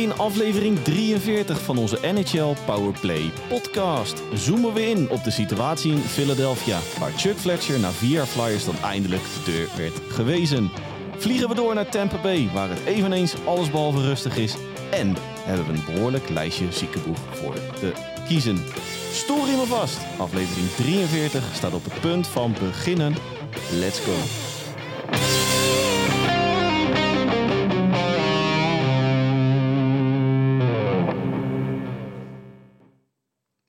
In aflevering 43 van onze NHL Powerplay podcast zoomen we in op de situatie in Philadelphia, waar Chuck Fletcher na vier Flyers dan eindelijk de deur werd gewezen. Vliegen we door naar Tampa Bay, waar het eveneens allesbehalve rustig is. En hebben we een behoorlijk lijstje ziekenboeg voor te kiezen. Story me vast. Aflevering 43 staat op het punt van beginnen. Let's go.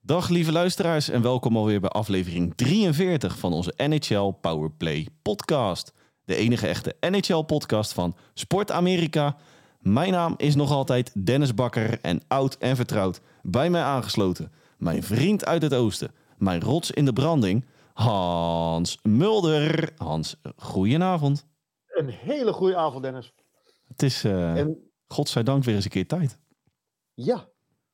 Dag lieve luisteraars en welkom alweer bij aflevering 43 van onze NHL Powerplay podcast. De enige echte NHL podcast van Sport Amerika. Mijn naam is nog altijd Dennis Bakker en oud en vertrouwd bij mij aangesloten. Mijn vriend uit het oosten, mijn rots in de branding, Hans Mulder. Hans, goedenavond. Een hele goede avond, Dennis. Het is, uh, En godzijdank, weer eens een keer tijd. ja,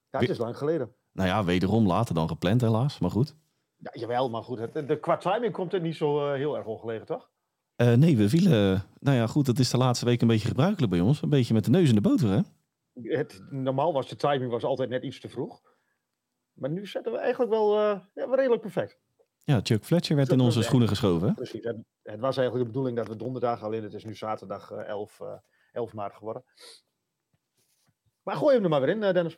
ja het is lang geleden. Nou ja, wederom later dan gepland helaas, maar goed. Ja, jawel, maar goed. Het, de, qua timing komt het niet zo eh, heel erg ongelegen, toch? Eh, nee, we vielen. Nou ja, goed, dat is de laatste week een beetje gebruikelijk bij ons. Een beetje met de neus in de boter, hè? Het, normaal was de timing was altijd net iets te vroeg. Maar nu zetten we eigenlijk wel, eh, ja, redelijk perfect. Ja, Chuck Fletcher werd in onze schoenen geschoven. Precies. Het, het was eigenlijk de bedoeling dat we donderdag alleen. Het is nu zaterdag eh, 11, eh, 11 maart geworden. Maar gooi hem er maar weer in, eh, Dennis.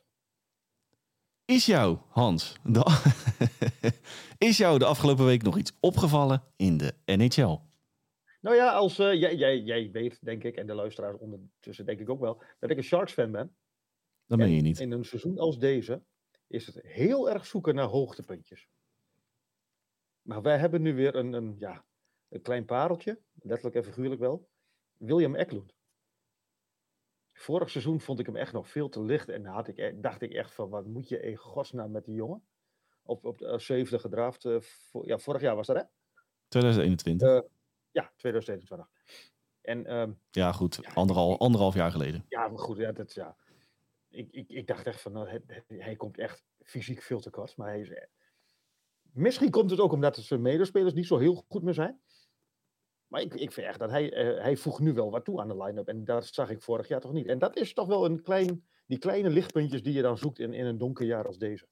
Is jou, Hans, de- is jou de afgelopen week nog iets opgevallen in de NHL? Nou ja, als, eh, jij, jij, jij weet, denk ik, en de luisteraars ondertussen denk ik ook wel, dat ik een Sharks-fan ben. Dat meen je niet. In een seizoen als deze is het heel erg zoeken naar hoogtepuntjes. Maar wij hebben nu weer een, een, ja, een klein pareltje, letterlijk en figuurlijk wel. William Eklund. Vorig seizoen vond ik hem echt nog veel te licht en had ik, e- dacht ik echt van wat moet je in godsnaam met die jongen? Op, op de eh, zevende gedraft. eh, voor- ja, vorig jaar was dat hè? 2021. Eh, ja, 2021. En ehm, ja, goed. ja, Anderhal, anderhalf jaar geleden. Ja, maar goed, ja, dat, ja. Ik, ik, ik dacht echt van, nou, hij, hij- komt echt fysiek veel te kort. Maar hij is, eh, misschien komt het ook omdat zijn medespelers niet zo heel goed meer zijn. Maar ik, ik vind echt dat hij, eh, hij voegt nu wel wat toe aan de line-up. En dat zag ik vorig jaar toch niet. En dat is toch wel een klein, die kleine lichtpuntjes die je dan zoekt in, in een donker jaar als deze.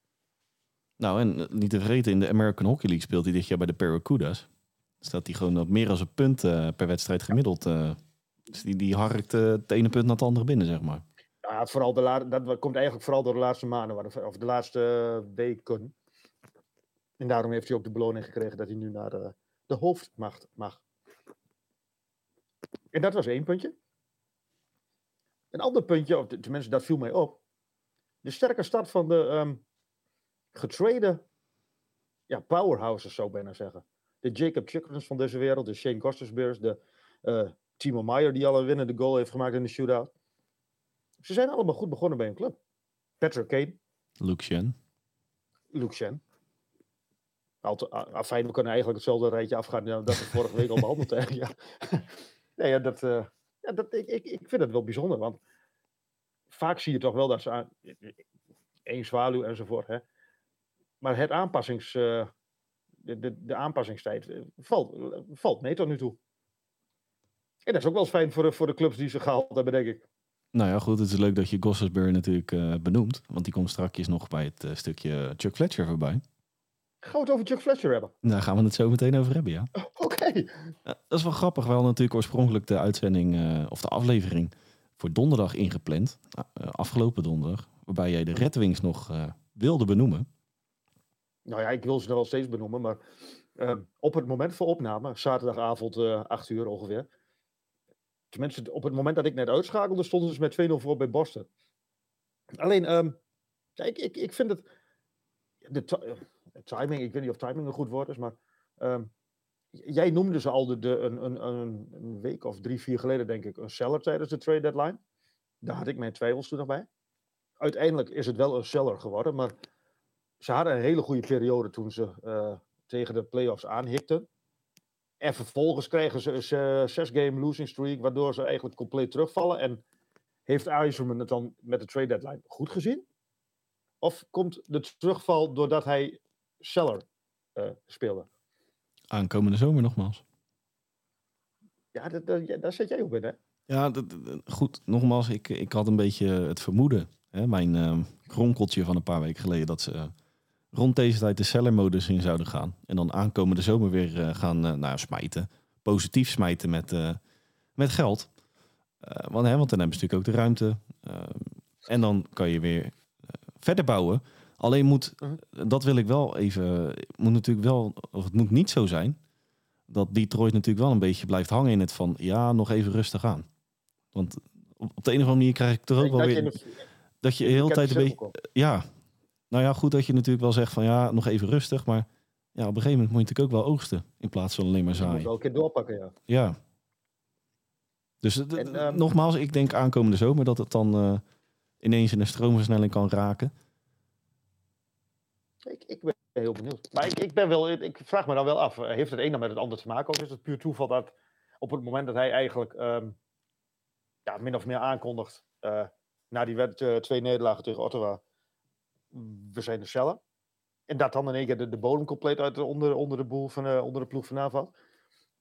Nou, en eh, niet te vergeten, in de American Hockey League speelt hij dit jaar bij de Barracudas. Staat hij gewoon op meer dan een punt eh, per wedstrijd gemiddeld. eh. dus die, die harkt eh, het ene punt naar het andere binnen, zeg maar. Ja, vooral de dat komt eigenlijk vooral door de laatste maanden, of de laatste weken. En daarom heeft hij ook de beloning gekregen dat hij nu naar de, de hoofdmacht mag. En dat was één puntje. Een ander puntje, of tenminste dat viel mij op. De sterke start van de ehm getrade ja, powerhouses, zou ik bijna zeggen. De Jacob Chickens van deze wereld, de Shane Gostisbeers, de eh, Timo Meyer die al een winnende goal heeft gemaakt in de shootout. Ze zijn allemaal goed begonnen bij een club. Patrick Kane, Luke Shen. Luke Shen. A- Afijn, we kunnen eigenlijk hetzelfde rijtje afgaan dan dat we vorige week al behandeld hebben. Ja. nee, ja, dat, eh, ja, dat, ik, ik, ik vind het wel bijzonder, want vaak zie je toch wel dat ze aan, één zwaluw enzovoort, hè. Maar het aanpassings, eh, de, de, de aanpassingstijd eh, valt, valt mee tot nu toe. En dat is ook wel eens fijn voor de, voor de clubs die ze gehaald hebben, denk ik. Nou ja, goed. Het is leuk dat je Gossesbeer natuurlijk eh, benoemt. Want die komt straks nog bij het eh, stukje Chuck Fletcher voorbij. Gaan we het over Chuck Fletcher hebben? Daar gaan we het zo meteen over hebben, ja. Oké. Ja, dat is wel grappig. Wel natuurlijk oorspronkelijk de uitzending eh, of de aflevering voor donderdag ingepland. Nou, eh, afgelopen donderdag. Waarbij jij de Red Wings nog eh, wilde benoemen. Nou ja, ik wil ze er wel steeds benoemen, maar ehm, op het moment van opname, zaterdagavond eh 8 uur ongeveer. Tenminste, op het moment dat ik net uitschakelde, stonden ze met 2-0 voor bij Boston. Alleen, ja, ik, ik, vind het. De eh, timing, ik weet niet of timing een goed woord is, maar. ehm, jij noemde ze al de, de, een, een, een week of drie, vier geleden, denk ik, een seller tijdens de trade deadline. Daar had ik mijn twijfels toen nog bij. Uiteindelijk is het wel een seller geworden, maar ze hadden een hele goede periode toen ze eh, tegen de playoffs aanhikten. En vervolgens kregen ze een zes-game losing streak, waardoor ze eigenlijk compleet terugvallen. En heeft IJzerman het dan met de trade deadline goed gezien? Of komt de terugval doordat hij seller eh, speelde. Aankomende zomer nogmaals. Ja, dat, dat- ja, daar zit jij op in, hè? Ja, dat- dat- goed. Nogmaals, ik, ik had een beetje het vermoeden. Hè, mijn ehm, kronkeltje van een paar weken geleden. Dat ze eh, rond deze tijd de seller-modus in zouden gaan. En dan aankomende zomer weer eh, gaan eh, nou, smijten. Positief smijten met, eh, met geld. Want, hè, want dan hebben ze natuurlijk ook de ruimte. En dan kan je weer verder bouwen. Alleen moet, Mhm. dat wil ik wel even, moet natuurlijk wel, of het moet niet zo zijn, dat Detroit natuurlijk wel een beetje blijft hangen in het van, ja, nog even rustig aan. Want op, op de een of andere manier krijg ik er ook wel weer, dat je de hele ik heb tijd een beetje, ja, nou ja, goed dat je natuurlijk wel zegt van, ja, nog even rustig, maar ja, op een gegeven moment moet je natuurlijk ook wel oogsten, in plaats van alleen maar Je moet zaaien. wel een keer doorpakken, ja. Ja. Dus En, het- ehm, nogmaals, ik denk aankomende zomer dat het dan eh, ineens in een stroomversnelling kan raken. Ik, ik ben heel benieuwd. Maar ik, ik, ben wel, ik vraag me dan wel af, eh, heeft het een dan met het ander te maken? Of is het puur toeval dat op het moment dat hij eigenlijk ehm, ja, min of meer aankondigt, eh, na die eh, twee nederlagen tegen Ottawa, we zijn de cellen. En dat dan in één keer de, de bodem compleet uit de, onder, onder, de boel van, eh, onder de ploeg valt.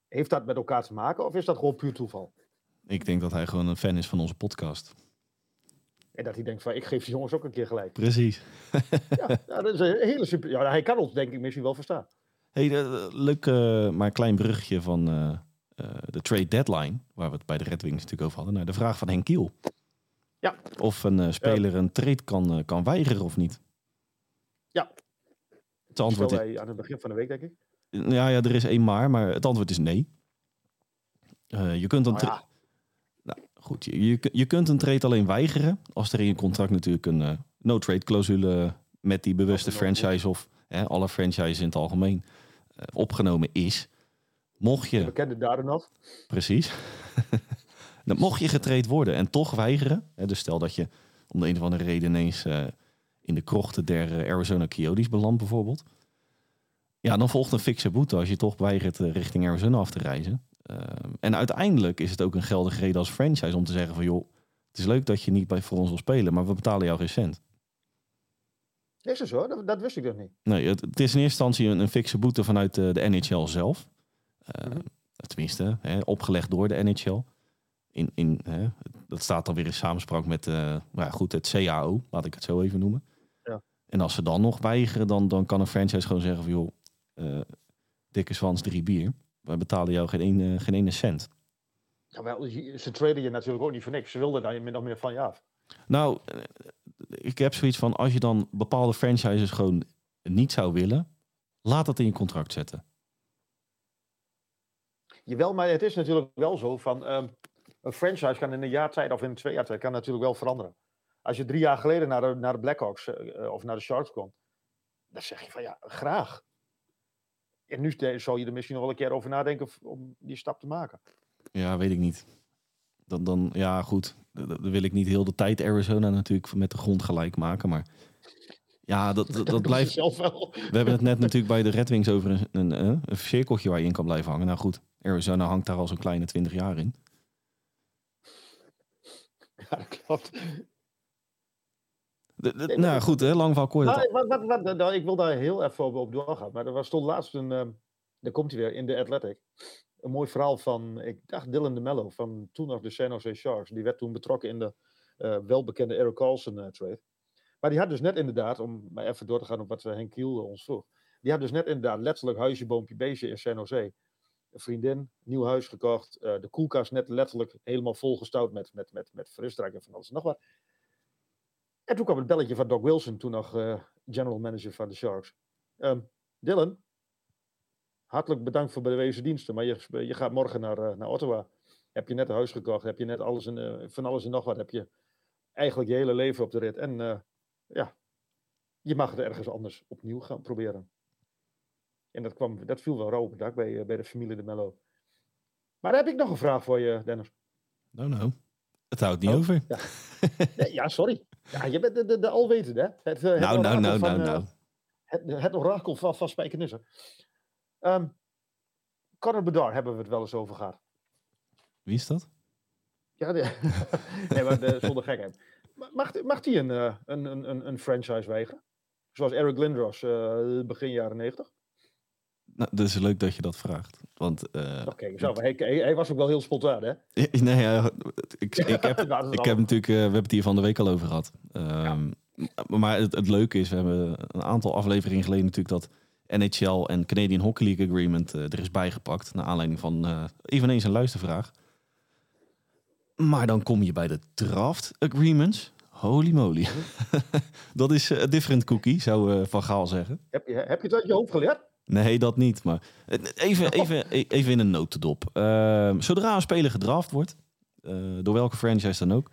Heeft dat met elkaar te maken of is dat gewoon puur toeval? Ik denk dat hij gewoon een fan is van onze podcast. En dat hij denkt van, ik geef die jongens ook een keer gelijk. Precies. Ja, ja, dat is een hele super... Ja, hij kan ons denk ik misschien wel verstaan. Hey, eh, leuk, eh, maar klein bruggetje van de trade deadline, waar we het bij de Red Wings natuurlijk over hadden, naar de vraag van Henk Kiel. Ja. Of een eh, speler een trade kan, eh, kan weigeren of niet. Ja. Het antwoord is, wij aan het begin van de week, denk ik. ja, ja, er is één maar, maar het antwoord is nee. Eh, je kunt een ja, Nou, goed, je, je, je kunt een trade alleen weigeren als er in je contract natuurlijk een eh, no-trade clausule met die bewuste franchise of hè, alle franchises in het algemeen eh, opgenomen is. Mocht je, bekende daden nog. precies, dan mocht je getraind worden en toch weigeren. Hè, dus stel dat je om de een of andere reden ineens eh, in de krochten der eh, Arizona Coyotes belandt bijvoorbeeld. Ja, dan volgt een fikse boete als je toch weigert eh, richting Arizona af te reizen. Ehm, en uiteindelijk is het ook een geldige reden als franchise om te zeggen van joh, het is leuk dat je niet bij voor ons wil spelen, maar we betalen jou geen cent. Is dat zo? Dat, dat wist ik nog niet. Nee, het, het is in eerste instantie een, een fikse boete vanuit de, de NHL zelf. Eh, Mhm. Tenminste, hè, opgelegd door de NHL. In, in, hè, dat staat dan weer in samenspraak met eh, nou ja, goed, het CAO, laat ik het zo even noemen. Ja. En als ze dan nog weigeren, dan, dan kan een franchise gewoon zeggen van joh, eh, dikke zwans, drie bier. Wij betalen jou geen, ene, geen ene cent. Ja, wel, ze traden je natuurlijk ook niet voor niks. Ze wilden daar min of meer van je af. Nou, eh, ik heb zoiets van, als je dan bepaalde franchises gewoon niet zou willen, laat dat in je contract zetten. Jawel, maar het is natuurlijk wel zo van... ehm, een franchise kan in een jaar tijd of in twee jaar tijd kan natuurlijk wel veranderen. Als je drie jaar geleden naar de, naar de Blackhawks eh, eh, of naar de Sharks komt, dan zeg je van ja, graag. En nu zou je er misschien nog wel een keer over nadenken om die stap te maken. Ja, weet ik niet. Dan, dan ja, goed. Dan wil ik niet heel de tijd Arizona natuurlijk met de grond gelijk maken. Maar ja, dat, dat, blijft. zelf wel. We hebben het net natuurlijk bij de Red Wings over een, een, een cirkeltje waar je in kan blijven hangen. Nou goed, Arizona hangt daar al zo'n kleine 20 jaar in. Ja, dat klopt. De, de- Nee, nou goed, hè, lang verhaal kort. Maar wat, wat, wat, nou, ik wil daar heel even op, op doorgaan. Maar er was, stond laatst een, ehm daar komt hij weer, in de Athletic. Een mooi verhaal van, ik dacht Dylan de Mello, van toen nog de San Jose Sharks. Die werd toen betrokken in de eh, welbekende Eric Carlson eh, trade. Maar die had dus net inderdaad, om maar even door te gaan op wat eh, Henk Kiel ons vroeg. Die had dus net inderdaad letterlijk huisje, boompje, beestje in San Jose. Vriendin, nieuw huis gekocht. eh, de koelkast net letterlijk helemaal volgestouwd met, met, met, met frisdrank en van alles en nog wat. En toen kwam het belletje van Doc Wilson, toen nog eh, general manager van de Sharks. Ehm, Dylan, hartelijk bedankt voor bewezen diensten, maar je, je gaat morgen naar, eh, naar Ottawa. Heb je net een huis gekocht, heb je net alles en, van alles en nog wat, heb je eigenlijk je hele leven op de rit. En ja, je mag het ergens anders opnieuw gaan proberen. En dat, kwam, dat viel wel het dak bij, eh, bij de familie de Mello. Maar dan heb ik nog een vraag voor je, Dennis. Nou, nou. Het houdt niet Oh, over. Nee, ja, sorry. Ja, je bent de, de, de alwetende, hè? Het, eh, het Nou, nou, nou, van, nou, eh, nou. Het, het orakel van, van Spijkenissen. Ehm Conor Bedard hebben we het wel eens over gehad. Wie is dat? Ja, de- nee, maar de, zonder gekheid. Ma- Mag, mag die een, een, een, een, franchise weigeren? Zoals Eric Lindros, begin jaren 90. Nou, dat is leuk dat je dat vraagt. Want, uh, Oké, zo, hij, hij, was ook wel heel spontaan, hè? nee, ja, ik, ik, heb, nou, ik heb natuurlijk, uh, we hebben het hier van de week al over gehad. Ja. Maar het, het, leuke is, we hebben een aantal afleveringen geleden natuurlijk dat NHL en Canadian Hockey League Agreement uh, er is bijgepakt. Naar aanleiding van eveneens een luistervraag. Maar dan kom je bij de draft agreements. Holy moly. dat is een different cookie, zou Van Gaal zeggen. Heb je, heb je het uit je hoofd geleerd? Nee, dat niet. Maar even, even, e-, even in een notendop. Uh, zodra een speler gedraft wordt, uh, door welke franchise dan ook,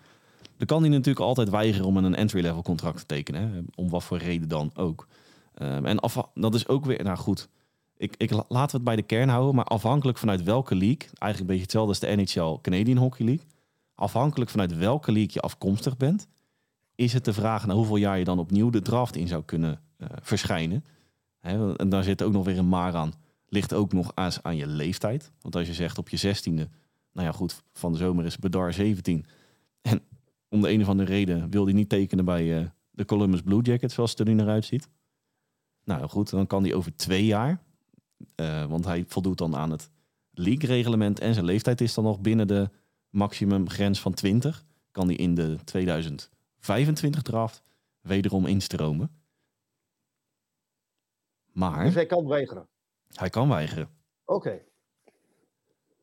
dan kan hij natuurlijk altijd weigeren om een entry-level contract te tekenen. Hè? Om wat voor reden dan ook. Um, en af, dat is ook weer, nou goed, ik, ik, laten we het bij de kern houden, maar afhankelijk vanuit welke league, eigenlijk een beetje hetzelfde als de NHL Canadian Hockey League, afhankelijk vanuit welke league je afkomstig bent, is het de vraag naar hoeveel jaar je dan opnieuw de draft in zou kunnen uh, verschijnen en daar zit ook nog weer een maar aan. Ligt ook nog aan, aan je leeftijd. Want als je zegt op je zestiende, nou ja goed, van de zomer is Bedar 17. En om de een of andere reden wil hij niet tekenen bij uh, de Columbus Blue Jackets zoals het er nu naar uitziet. Nou goed, dan kan hij over twee jaar, uh, want hij voldoet dan aan het league-reglement en zijn leeftijd is dan nog binnen de maximumgrens van 20, kan hij in de 2025 draft wederom instromen. Maar... Dus hij kan weigeren? Hij kan weigeren. Oké.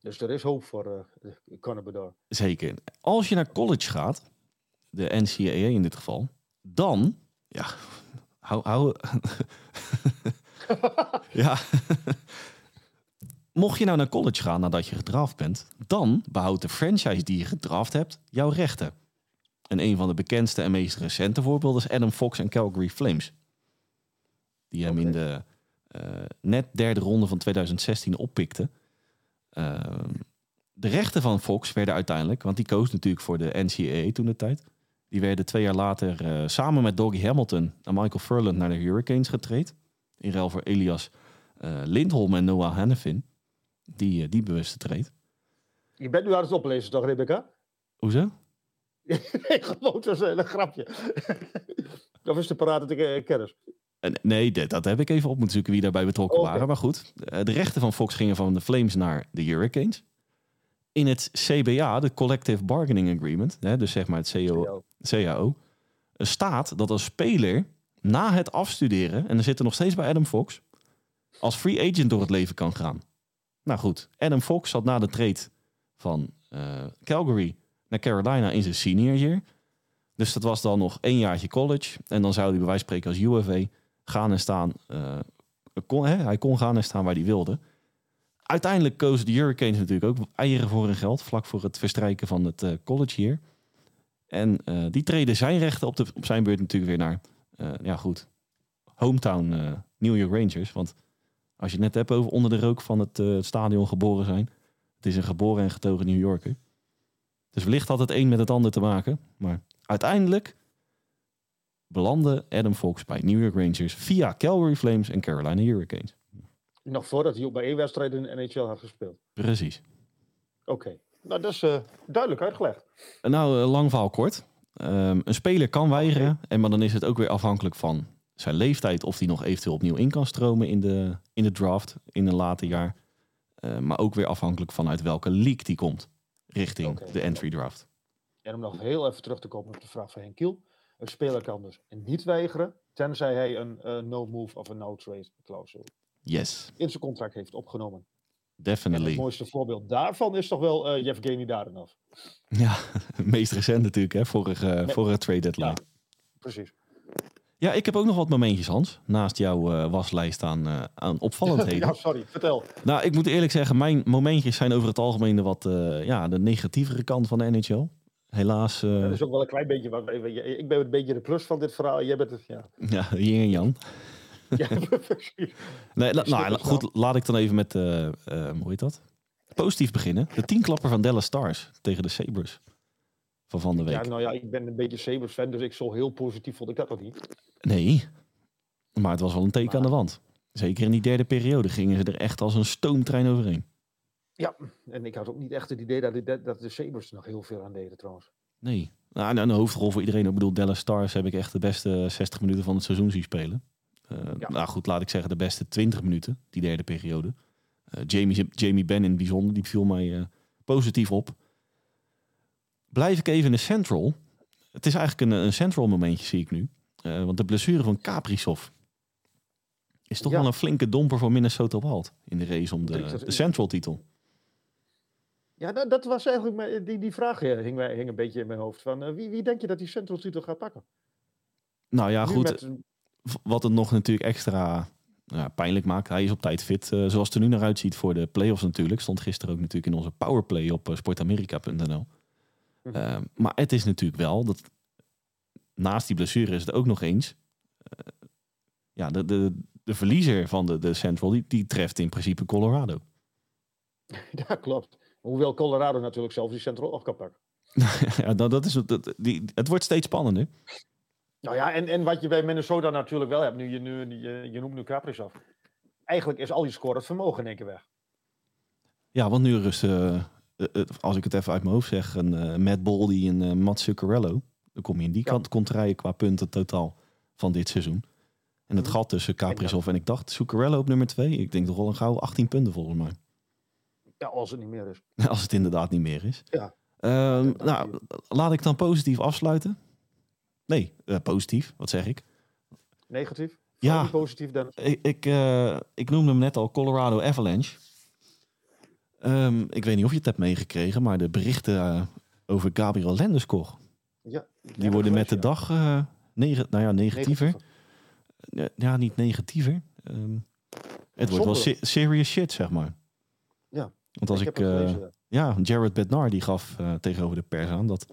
Dus er is hoop voor uh. Zeker. Als je naar college gaat, de NCAA in dit geval, dan, ja, hou, hou ja. Mocht je nou naar college gaan nadat je gedraft bent, dan behoudt de franchise die je gedraft hebt jouw rechten. En een van de bekendste en meest recente voorbeelden is Adam Fox en Calgary Flames. Die hem in de uh, net derde ronde van 2016 oppikte. Uh, de rechten van Fox werden uiteindelijk, want die koos natuurlijk voor de NCAA toen de tijd. Die werden twee jaar later uh, samen met Doggy Hamilton en Michael Furland naar de Hurricanes getraind. In ruil voor Elias Lindholm en Noah Hannafin. Die, die bewuste trade. Je bent nu aan het oplezen, toch, Rebecca? Hoezo? nee, gewoon, dat is een grapje. of is de parate kennis? Nee, dat heb ik even op moeten zoeken wie daarbij betrokken waren. Maar goed, eh, de rechten van Fox gingen van de Flames naar de Hurricanes. In het CBA, de Collective Bargaining Agreement, dus zeg maar het CO, CAO, staat dat een speler na het afstuderen, en dan zit er nog steeds bij Adam Fox, als free agent door het leven kan gaan. Nou goed, Adam Fox zat na de trade van uh, Calgary naar Carolina in zijn senior year. Dus dat was dan nog één jaartje college. En dan zou hij bij wijze spreken als UFA gaan en staan. Uh, kon, hè, hij kon gaan en staan waar hij wilde. Uiteindelijk kozen de Hurricanes natuurlijk ook eieren voor hun geld, vlak voor het verstrijken van het uh, college hier. En uh, die treden zijn rechten op, de, op zijn beurt natuurlijk weer naar, ja goed, hometown New York Rangers. Want als je het net hebt over onder de rook van het stadion geboren zijn. Het is een geboren en getogen New Yorker. Dus wellicht had het een met het ander te maken. Maar uiteindelijk belandde Adam Fox bij New York Rangers via Calgary Flames en Carolina Hurricanes. Nog voordat hij ook bij één wedstrijd in de NHL had gespeeld. Precies. Oké, nou dat is uh, duidelijk uitgelegd. Nou, uh, lang verhaal kort. Um, een speler kan weigeren, en maar dan is het ook weer afhankelijk van zijn leeftijd of hij nog eventueel opnieuw in kan stromen in de, in de draft in een later jaar. Uh, maar ook weer afhankelijk van uit welke league die komt richting okay. de entry draft. En om nog heel even terug te komen op de vraag van Henk Kiel. Een speler kan dus niet weigeren, tenzij hij een uh, no-move of een no-trade clausule yes. in zijn contract heeft opgenomen. Definitely. En het mooiste voorbeeld daarvan is toch wel uh, Yevgeny Darinov. Ja, meest recent natuurlijk, hè, vorige, nee. vorige trade deadline. Ja, precies. Ja, ik heb ook nog wat momentjes, Hans. Naast jouw uh, waslijst aan, uh, aan opvallendheden. ja, sorry, vertel. Nou, ik moet eerlijk zeggen, mijn momentjes zijn over het algemeen de wat uh, ja, de negatievere kant van de NHL helaas. Uh... dat is ook wel een klein beetje. Wat, ik ben een beetje de plus van dit verhaal. Jij bent het. Ja, ja Yin en Jan. ja. Nee, la, nou, goed, laat ik dan even met. Uh, uh, hoe heet dat? Positief beginnen. De tienklapper van Dallas Stars tegen de Sabres. Van van de week. Ja, nou ja, ik ben een beetje Sabres fan, dus ik zo heel positief vond ik dat nog niet. Nee, maar het was wel een teken maar... aan de wand. Zeker in die derde periode gingen ze er echt als een stoomtrein overheen. Ja, en ik had ook niet echt het idee dat, de, dat de Sabres nog heel veel aan deden trouwens. Nee, nou, een hoofdrol voor iedereen. Ik bedoel, Dallas Stars heb ik echt de beste 60 minuten van het seizoen zien spelen. Ja. Nou goed, laat ik zeggen de beste 20 minuten, die derde periode. Eh, Jamie, Jamie Benn in het bijzonder, die viel mij eh, positief op. Blijf ik even in de Central. Het is eigenlijk een, een Central momentje, zie ik nu. Eh, want de blessure van Kaprizov is toch Ja. wel een flinke domper voor Minnesota Wild in de race om de, de Central titel. Ja, dat, dat was eigenlijk mijn, die, die vraag eh, hing, mij- hing een beetje in mijn hoofd. Van, eh, wie, wie denk je dat die Central titel gaat pakken? Nou ja, Nu goed. met wat het nog natuurlijk extra ja, pijnlijk maakt. Hij is op tijd fit. eh, zoals het er nu naar uitziet voor de playoffs natuurlijk. Stond gisteren ook natuurlijk in onze powerplay op eh, sportamerika.nl. Mhm. Eh, maar het is natuurlijk wel dat naast die blessure is het ook nog eens. eh, ja, de, de, de verliezer van de, de Central, die, die treft in principe Colorado. ja, klopt. Hoewel Colorado natuurlijk zelf die Central af kan pakken. ja, dat, dat is, het- dat, die, het wordt steeds spannender. Nou ja, en, en wat je bij Minnesota natuurlijk wel hebt, nu je, nu, je, je noemt nu Kaprizov. Eigenlijk is al je score het vermogen in één keer weg. Ja, want nu rust, eh, eh, eh, als ik het even uit mijn hoofd zeg, een eh, Matt Boldy en eh Matt Zuccarello. Dan kom je in die Ja. kant contraien qua punten totaal van dit seizoen. En het Mhm. gat tussen Kaprizov en ik dacht Zuccarello op nummer 2. Ik denk toch wel een gauw 18 punten volgens mij. Ja, als het niet meer is. Als het inderdaad niet meer is. Ja. Ehm, nou, laat ik dan positief afsluiten. Nee, eh, positief. Wat zeg ik? Negatief? Ja. Positief, Dennis. Ik, ik, eh, ik noemde hem net al Colorado Avalanche. Ehm, ik weet niet of je het hebt meegekregen, maar de berichten eh, over Gabriel Landeskog, Ja, die worden met de dag nege, nou ja, negatiever. Ja, Ja, niet negatiever. Ehm, het wordt wel se- serious shit, zeg maar. Ja, Want als ik, eh, ja, Jared Bednar die gaf eh, tegenover de pers aan dat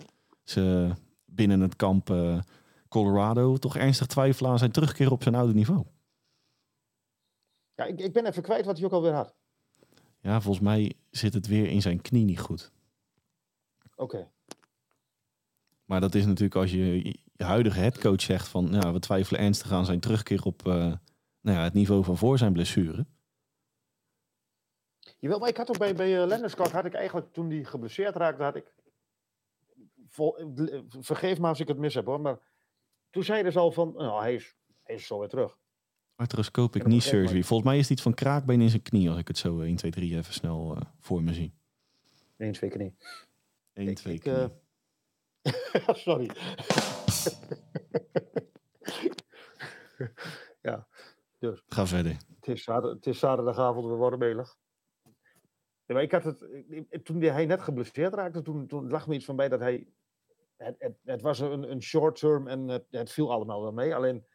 ze binnen het kamp eh, Colorado toch ernstig twijfelen aan zijn terugkeer op zijn oude niveau. Ja, ik, ik ben even kwijt wat hij ook alweer had. Ja, volgens mij zit het weer in zijn knie niet goed. Oké. Maar dat is natuurlijk als je je huidige headcoach zegt van ja, we twijfelen ernstig aan zijn terugkeer op nou ja, het niveau van voor zijn blessure. Jawel, maar ik had ook bij, bij uh, Landeskog, had ik eigenlijk toen hij geblesseerd raakte, had ik. Vol, eh, vergeef me als ik het mis heb hoor, maar toen zeiden ze al van, nou, hij is, hij is zo weer terug. Arthroscopic knee surgery. Volgens mij is het iets van kraakbeen in zijn knie als ik het zo 1, 2, 3 even snel eh, voor me zie. Nee, twee keer niet. 1, Ik- 2, ik, knie. eh, Sorry. ja, Ga verder. het is, het is zaterdagavond, we worden melig. Ja, maar ik had het, toen hij net geblesseerd raakte, toen, toen lag me iets van bij dat hij. Het, het, het was een, een short term en het, het viel allemaal wel mee. Alleen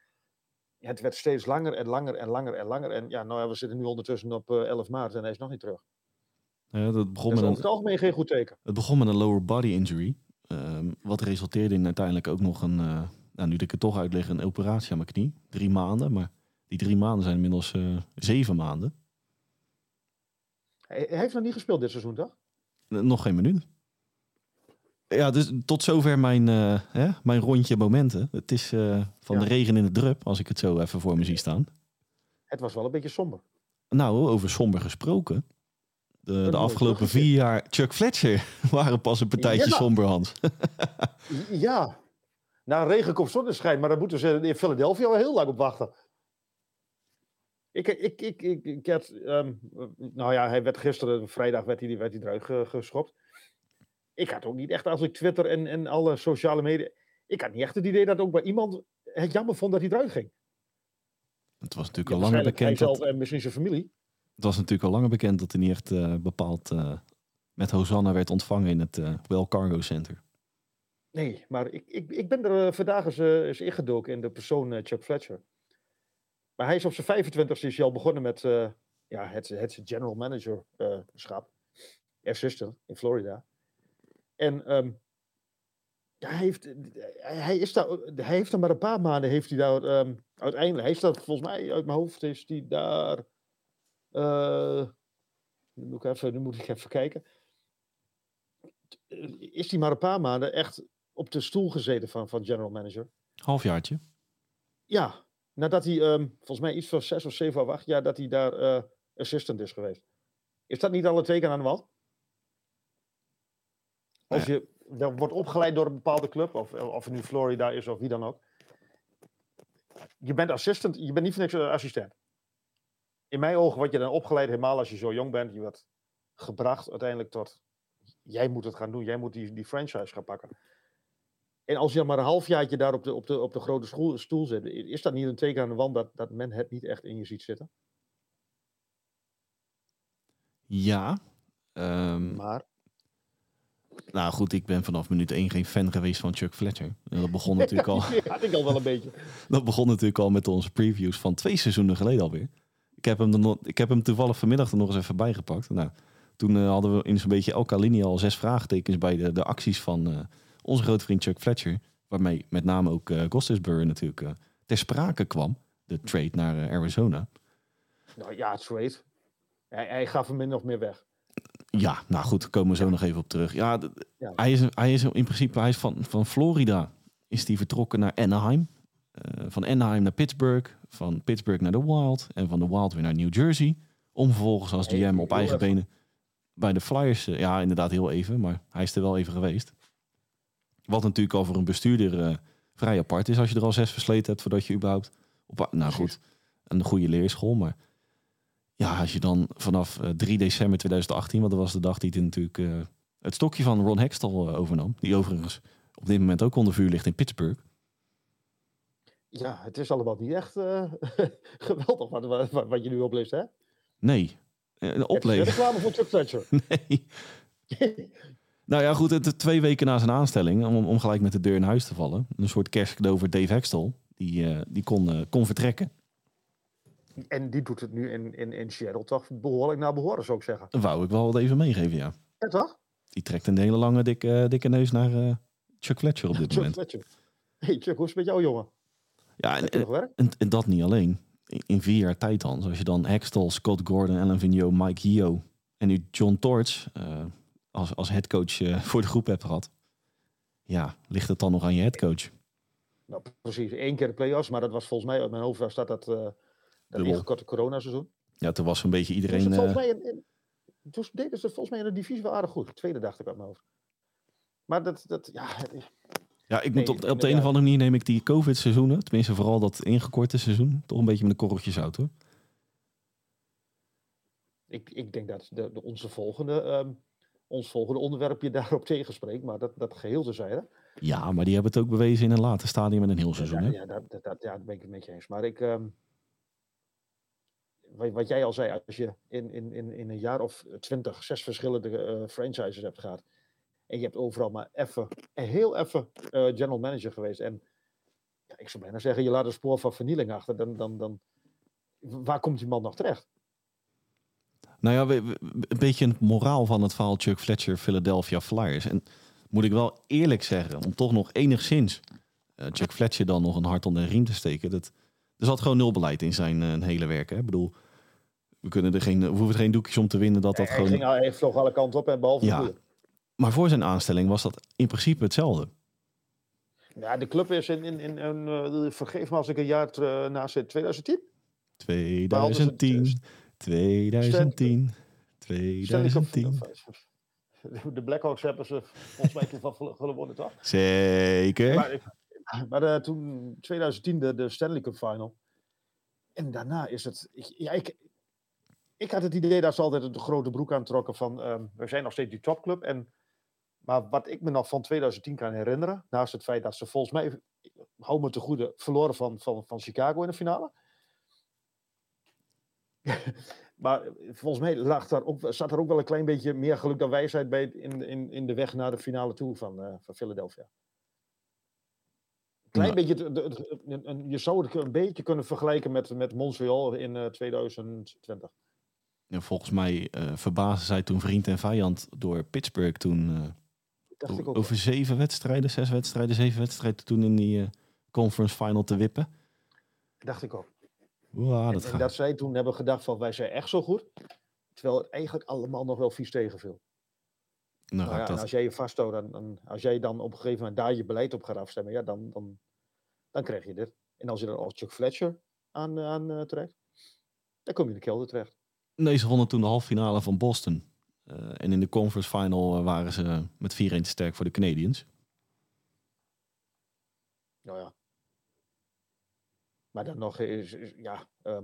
het werd steeds langer en langer en langer en langer. En ja, nou ja, we zitten nu ondertussen op eh, 11 maart en hij is nog niet terug. Ja, dat begon Dat is met over een, het algemeen geen goed teken. het begon met een lower body injury. ehm, wat resulteerde in uiteindelijk ook nog een, eh, nou, nu dat ik het toch uitleg, een operatie aan mijn knie. Drie maanden, maar die drie maanden zijn inmiddels eh, zeven maanden. Hij, heeft nog niet gespeeld dit seizoen, toch? Eh, Nog geen minuut. Ja, dus tot zover mijn, eh, hè, mijn rondje momenten. Het is eh, van Ja. de regen in de drup, als ik het zo even voor me zie staan. Het was wel een beetje somber. Nou, over somber gesproken. De, de mooi afgelopen vier jaar Chuck Fletcher waren pas een partijtje Ja. somber, Hans. Ja, na regen komt zonneschijn, maar daar moeten ze in Philadelphia wel heel lang op wachten. Ik, ik, ik, ik, ik had, ehm, nou ja, hij werd gisteren, vrijdag werd hij, werd hij eruit ge- geschopt. Ik had ook niet echt, als ik Twitter en, en alle sociale media, ik had niet echt het idee dat ook bij iemand het jammer vond dat hij eruit ging. Het was natuurlijk Ja, al langer bekend hij dat, zelf en misschien zijn familie. het was natuurlijk al langer bekend dat hij niet echt eh, bepaald eh, met Hosanna werd ontvangen in het eh Well Cargo Center. Nee, maar ik, ik, ik ben er eh, vandaag eens, eh, eens ingedoken in de persoon eh, Chuck Fletcher. Maar hij is op zijn 25ste is hij al begonnen met eh, ja, het, het general manager eh, schap. Assistant in Florida. En ehm, hij, heeft, hij, is daar, hij heeft er maar een paar maanden heeft hij daar ehm, uiteindelijk. Hij is dat volgens mij uit mijn hoofd is hij daar. eh, nu, moet ik even, nu moet ik even kijken. Is hij maar een paar maanden echt op de stoel gezeten van, van general manager? Halfjaartje. Ja, nadat hij ehm, volgens mij iets van zes of zeven of acht jaar dat hij daar eh, assistant is geweest. Is dat niet al een teken aan de wand? Als je dan wordt opgeleid door een bepaalde club, of, of het nu Florida is of wie dan ook. je bent assistant, je bent niet voor niks assistent. In mijn ogen word je dan opgeleid, helemaal als je zo jong bent. Je wordt gebracht uiteindelijk tot, jij moet het gaan doen, jij moet die, die franchise gaan pakken. En als je maar een halfjaartje daar op de, op de, op de grote school, stoel zit, is dat niet een teken aan de wand dat, dat men het niet echt in je ziet zitten? Ja. ehm, Maar, nou goed, ik ben vanaf minuut 1 geen fan geweest van Chuck Fletcher. En dat begon natuurlijk al. had ik al wel een beetje. Dat begon natuurlijk al met onze previews van twee seizoenen geleden alweer. Ik heb hem, nog, ik heb hem toevallig vanmiddag er nog eens even bijgepakt. Nou, toen eh, hadden we in zo'n beetje elke linie al zes vraagtekens bij de, de acties van eh, onze grote vriend Chuck Fletcher. Waarmee met name ook uh, natuurlijk eh, ter sprake kwam. De trade naar eh, Arizona. Nou ja, trade. Hij, hij gaf hem min nog meer weg. Ja, nou goed, daar komen we zo nog even op terug. Ja. Hij, is, hij is in principe hij is van, van Florida. Is hij vertrokken naar Anaheim. Van Anaheim naar Pittsburgh. Van Pittsburgh naar de Wild. En van de Wild weer naar New Jersey. Om vervolgens als DM op eigen even. benen bij de Flyers. ja, inderdaad heel even. Maar hij is er wel even geweest. Wat natuurlijk al voor een bestuurder eh, vrij apart is. Als je er al zes versleten hebt voordat je überhaupt... Op, nou goed, een goede leerschool. Maar ja, als je dan vanaf eh, 3 december 2018, want dat was de dag die het natuurlijk eh, het stokje van Ron Hextall eh, overnam, die overigens op dit moment ook onder vuur ligt in Pittsburgh. Ja, het is allemaal niet echt eh, geweldig wat, wat, je nu opleest, hè? Nee, eh, een Het is oplever. reclame voor Chuck Fletcher. Nee. Nou ja, goed, het, twee weken na zijn aanstelling, om, om gelijk met de deur in huis te vallen, een soort kerstcadeau voor Dave Hextall, die, eh, die kon, eh, kon vertrekken. En die doet het nu in, in, in Seattle toch behoorlijk naar behoren, zou ik zeggen. Dat wou ik wel wat even meegeven, ja. Ja, toch? Die trekt een hele lange, dikke, dikke neus naar eh, Chuck Fletcher op dit Chuck moment. Fletcher. hey Chuck, hoe is het met jou, jongen? Ja, en? En, en dat niet alleen. In, in vier jaar tijd dan. Zoals je dan Hextall, Scott Gordon, Alan Vigneault, Mike Hio en nu John Torch eh, als, als headcoach eh, voor de groep hebt gehad. Ja, ligt het dan nog aan je headcoach? Nou, precies. Eén keer de play-offs, maar dat was volgens mij uit mijn hoofd, was dat dat, eh dat ingekorte coronaseizoen. Ja, toen was een beetje iedereen... volgens eh, mij in, toen deden ze het volgens mij in de divisie wel aardig goed. Tweede dacht ik uit mijn hoofd. Maar dat, dat ja, ja, ik moet Nee, op, op de een of andere manier neem ik die COVID-seizoenen, tenminste vooral dat ingekorte seizoen, toch een beetje met een korreltje zout hoor. ik, ik denk dat de, de, onze volgende, ehm, ons volgende onderwerp je daarop tegenspreekt, maar dat, dat geheel terzijde. Ja, maar die hebben het ook bewezen in een later stadium met een heel seizoen. Ja, Hè? ja, dat, dat, dat, ja, ben ik het met je eens. Maar ik, ehm, wat, wat jij al zei, als je in, in, in, in een jaar of twintig, zes verschillende eh, franchises hebt gehad. En je hebt overal maar even, en heel even eh, general manager geweest. En ja, ik zou bijna zeggen, je laat een spoor van vernieling achter. Dan, dan, dan, waar komt die man nog terecht? Nou ja, we- we- een beetje het moraal van het verhaal Chuck Fletcher, Philadelphia Flyers. En moet ik wel eerlijk zeggen, om toch nog enigszins eh, Chuck Fletcher dan nog een hart onder de riem te steken. Dat, er zat gewoon nul beleid in zijn eh, hele werk. Hè? Ik bedoel, we, kunnen er geen, we hoeven er geen doekjes om te winnen dat dat hij, gewoon... ging, al- hij vloog alle kanten op en behalve Ja. de. Maar voor zijn aanstelling was dat in principe hetzelfde. Ja, de club is in, in, in, in eh, vergeef me als ik een jaar ter- na zit, 2010? 2010, 2010, Stanley Cup 2010. De Blackhawks hebben ze volgens mij toen van gewonnen, toch? Zeker. Maar, eh, toen 2010 de, de Stanley Cup Final. En daarna is het. Ik, ja, ik, ik had het idee dat ze altijd de grote broek aantrokken van. ehm, we zijn nog steeds die topclub. En, maar wat ik me nog van 2010 kan herinneren. Naast het feit dat ze volgens mij. hou me te goede. verloren van, van, van Chicago in de finale. maar volgens mij lag daar ook, zat er ook wel een klein beetje meer geluk dan wijsheid bij in, in, in de weg naar de finale toe van, eh, van Philadelphia. Klein Nou. beetje, de- de- de- een- een- je zou het een beetje kunnen vergelijken met, met Montreal in eh, 2020. Ja, volgens mij eh verbaasde zij toen vriend en vijand door Pittsburgh toen eh, Dacht over zeven wedstrijden, zes wedstrijden, zeven wedstrijden toen in die eh, conference final te wippen. Dacht ik ook. Wow, dat en gaat. dat zij toen hebben gedacht van wij zijn echt zo goed. Terwijl het eigenlijk allemaal nog wel vies tegenviel. Nou ja, dat. als jij je vasthoudt, dan, dan, als jij dan op een gegeven moment daar je beleid op gaat afstemmen, ja, dan, dan, dan krijg je dit. En als je dan als Chuck Fletcher aan, aan trekt, dan kom je in de kelder terecht. Nee, ze wonnen toen de halve finale van Boston. Eh, en in de conference final eh, waren ze met 4-1 te sterk voor de Canadiens. Nou ja. Maar dan nog is, is- ja. ehm,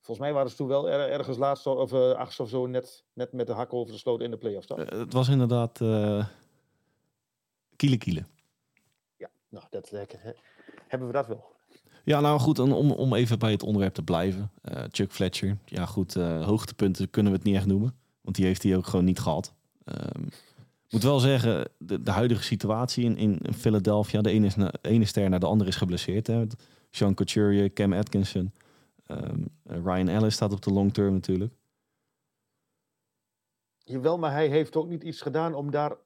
volgens mij waren ze toen wel er- ergens laatst of achtste of zo net, net met de hak over de sloot in de play-offs. Eh, het was inderdaad eh kiele kiele. Ja, nou, dat, hè, hebben we dat wel. Ja, nou goed, om, om even bij het onderwerp te blijven. Chuck Fletcher, ja goed, hoogtepunten kunnen we het niet echt noemen. Want die heeft hij ook gewoon niet gehad. Ehm, moet wel zeggen, de, de huidige situatie in, in Philadelphia, de ene, is na, de ene ster naar de andere is geblesseerd. Hè. Sean Couturier, Cam Atkinson, ehm, eh, Ryan Ellis staat op de long term natuurlijk. Jawel, maar hij heeft ook niet iets gedaan om daar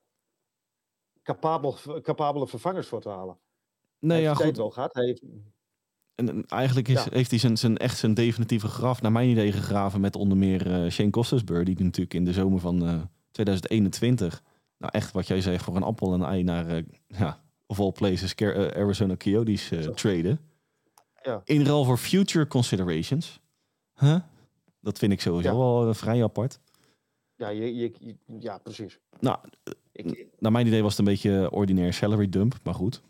capabel, capabele vervangers voor te halen. Nee, hij ja goed. wel gehad. Hij heeft, En, en eigenlijk is, Ja. heeft hij zijn, zijn, echt zijn definitieve graf, naar mijn idee, gegraven met onder meer eh, Shane Costasburg, die natuurlijk in de zomer van eh, 2021, nou echt wat jij zegt, voor een appel en een ei naar, eh, ja, of all places, eh, Arizona Coyotes eh traden. Ja. In ruil voor future considerations. Huh? Dat vind ik sowieso Ja. wel eh, vrij apart. ja, je, je, je- ja, precies. Nou, Ik, naar mijn idee was het een beetje ordinair salary dump, maar goed.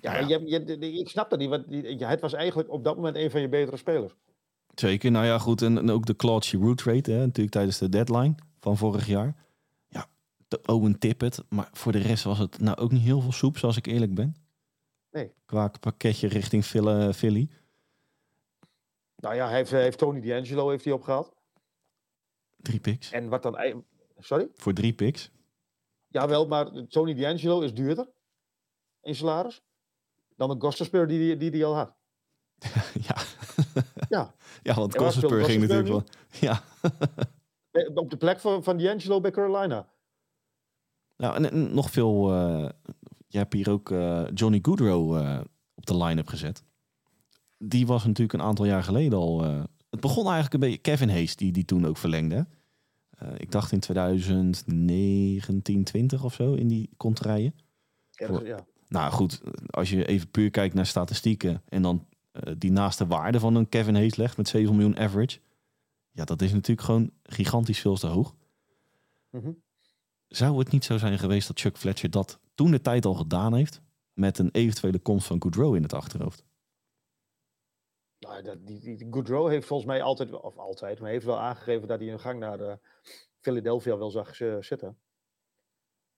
ja, ja. Je, je, ik snap dat niet. Want het was eigenlijk op dat moment een van je betere spelers. Zeker, nou ja, goed. En, en ook de Claude Giroux trade, hè, natuurlijk tijdens de deadline van vorig jaar. Ja, de Owen Tippett. Maar voor de rest was het nou ook niet heel veel soep, zoals ik eerlijk ben. Nee. Qua pakketje richting Philly. Nou ja, heeft, hij heeft Tony D'Angelo heeft hij opgehaald. Drie picks. En wat dan... Sorry? Voor drie picks. Jawel, maar Tony D'Angelo is duurder in salaris dan de Gostaspeler die hij die, die al had. ja. Ja. ja, want Kostenspur ging natuurlijk wel... Ja. Eh, Op de plek van, van D'Angelo bij Carolina. Nou, en, en nog veel... eh, je hebt hier ook eh, Johnny Goodrow eh, op de line-up gezet. Die was natuurlijk een aantal jaar geleden al... eh, het begon eigenlijk een beetje... Kevin Hayes, die, die toen ook verlengde. ik dacht in 2019, 20 of zo, in die contraien. Ja. Nou goed, als je even puur kijkt naar statistieken... en dan die naast de waarde van een Kevin Hayes legt met 7 miljoen average... ja, dat is natuurlijk gewoon gigantisch veel te hoog. Mhm. Zou het niet zo zijn geweest dat Chuck Fletcher dat toen de tijd al gedaan heeft... met een eventuele komst van Goodrow in het achterhoofd? Nou, dat, die, Goodrow heeft volgens mij altijd, of altijd, maar heeft wel aangegeven dat hij een gang naar de Philadelphia wel zag eh, zitten.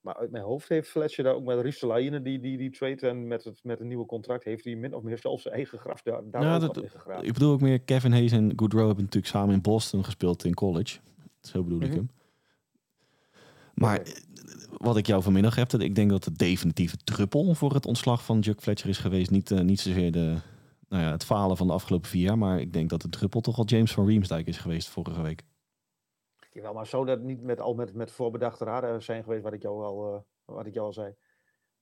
Maar uit mijn hoofd heeft Fletcher daar ook met Ristolainen die, die, die trade en met het, met een nieuwe contract heeft hij min of meer zelfs zijn eigen graf daar, daar Ja, dat-. Ik bedoel ook meer, Kevin Hayes en Goodrow hebben natuurlijk samen in Boston gespeeld in college. Zo bedoel ik Mhm. hem. Maar wat ik jou vanmiddag heb, ik denk dat de definitieve druppel voor het ontslag van Chuck Fletcher is geweest. Niet, eh, niet zozeer de, nou ja, het falen van de afgelopen vier jaar, maar ik denk dat de druppel toch al James van Riemsdijk is geweest vorige week. Jawel, maar zou dat niet met, al met, met voorbedachte raden zijn geweest, wat ik jou al, eh, wat ik jou al zei?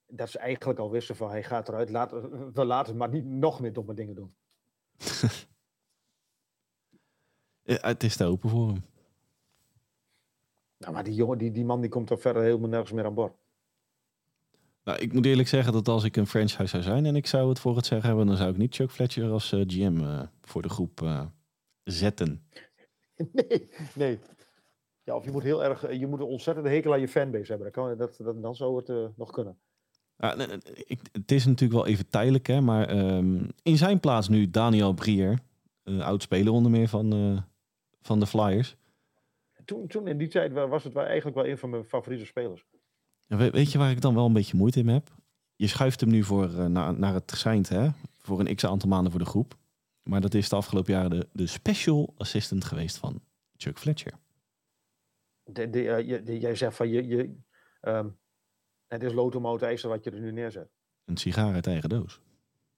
Dat ze eigenlijk al wisten van, hij gaat eruit, laat, we laten maar niet nog meer domme dingen doen. Eh, het is te open voor hem. Nou, maar die jongen, die, die man die komt toch verder helemaal nergens meer aan boord. Nou, ik moet eerlijk zeggen dat als ik een franchise zou zijn en ik zou het voor het zeggen hebben, dan zou ik niet Chuck Fletcher als eh, GM eh, voor de groep eh, zetten. Nee, nee. Ja, of je moet heel erg, je moet een ontzettende hekel aan je fanbase hebben. Dan, kan, dat, dat, dan zou het nog kunnen. Nee, nee, ik, het is natuurlijk wel even tijdelijk, hè, maar ehm, in zijn plaats nu Daniel Brier, oud-speler onder meer van, van de Flyers. Toen, toen in die tijd wa- was het wel eigenlijk wel een van mijn favoriete spelers. Weet, weet je waar ik dan wel een beetje moeite in heb? Je schuift hem nu voor, eh, naar, naar het schijnt, hè, voor een x aantal maanden voor de groep. Maar dat is de afgelopen jaren de, de special assistant geweest van Chuck Fletcher. De, de, eh, je- de- jij zegt van, je, je, ehm, het is lotomoot wat je er nu neerzet. Een sigaar uit eigen doos.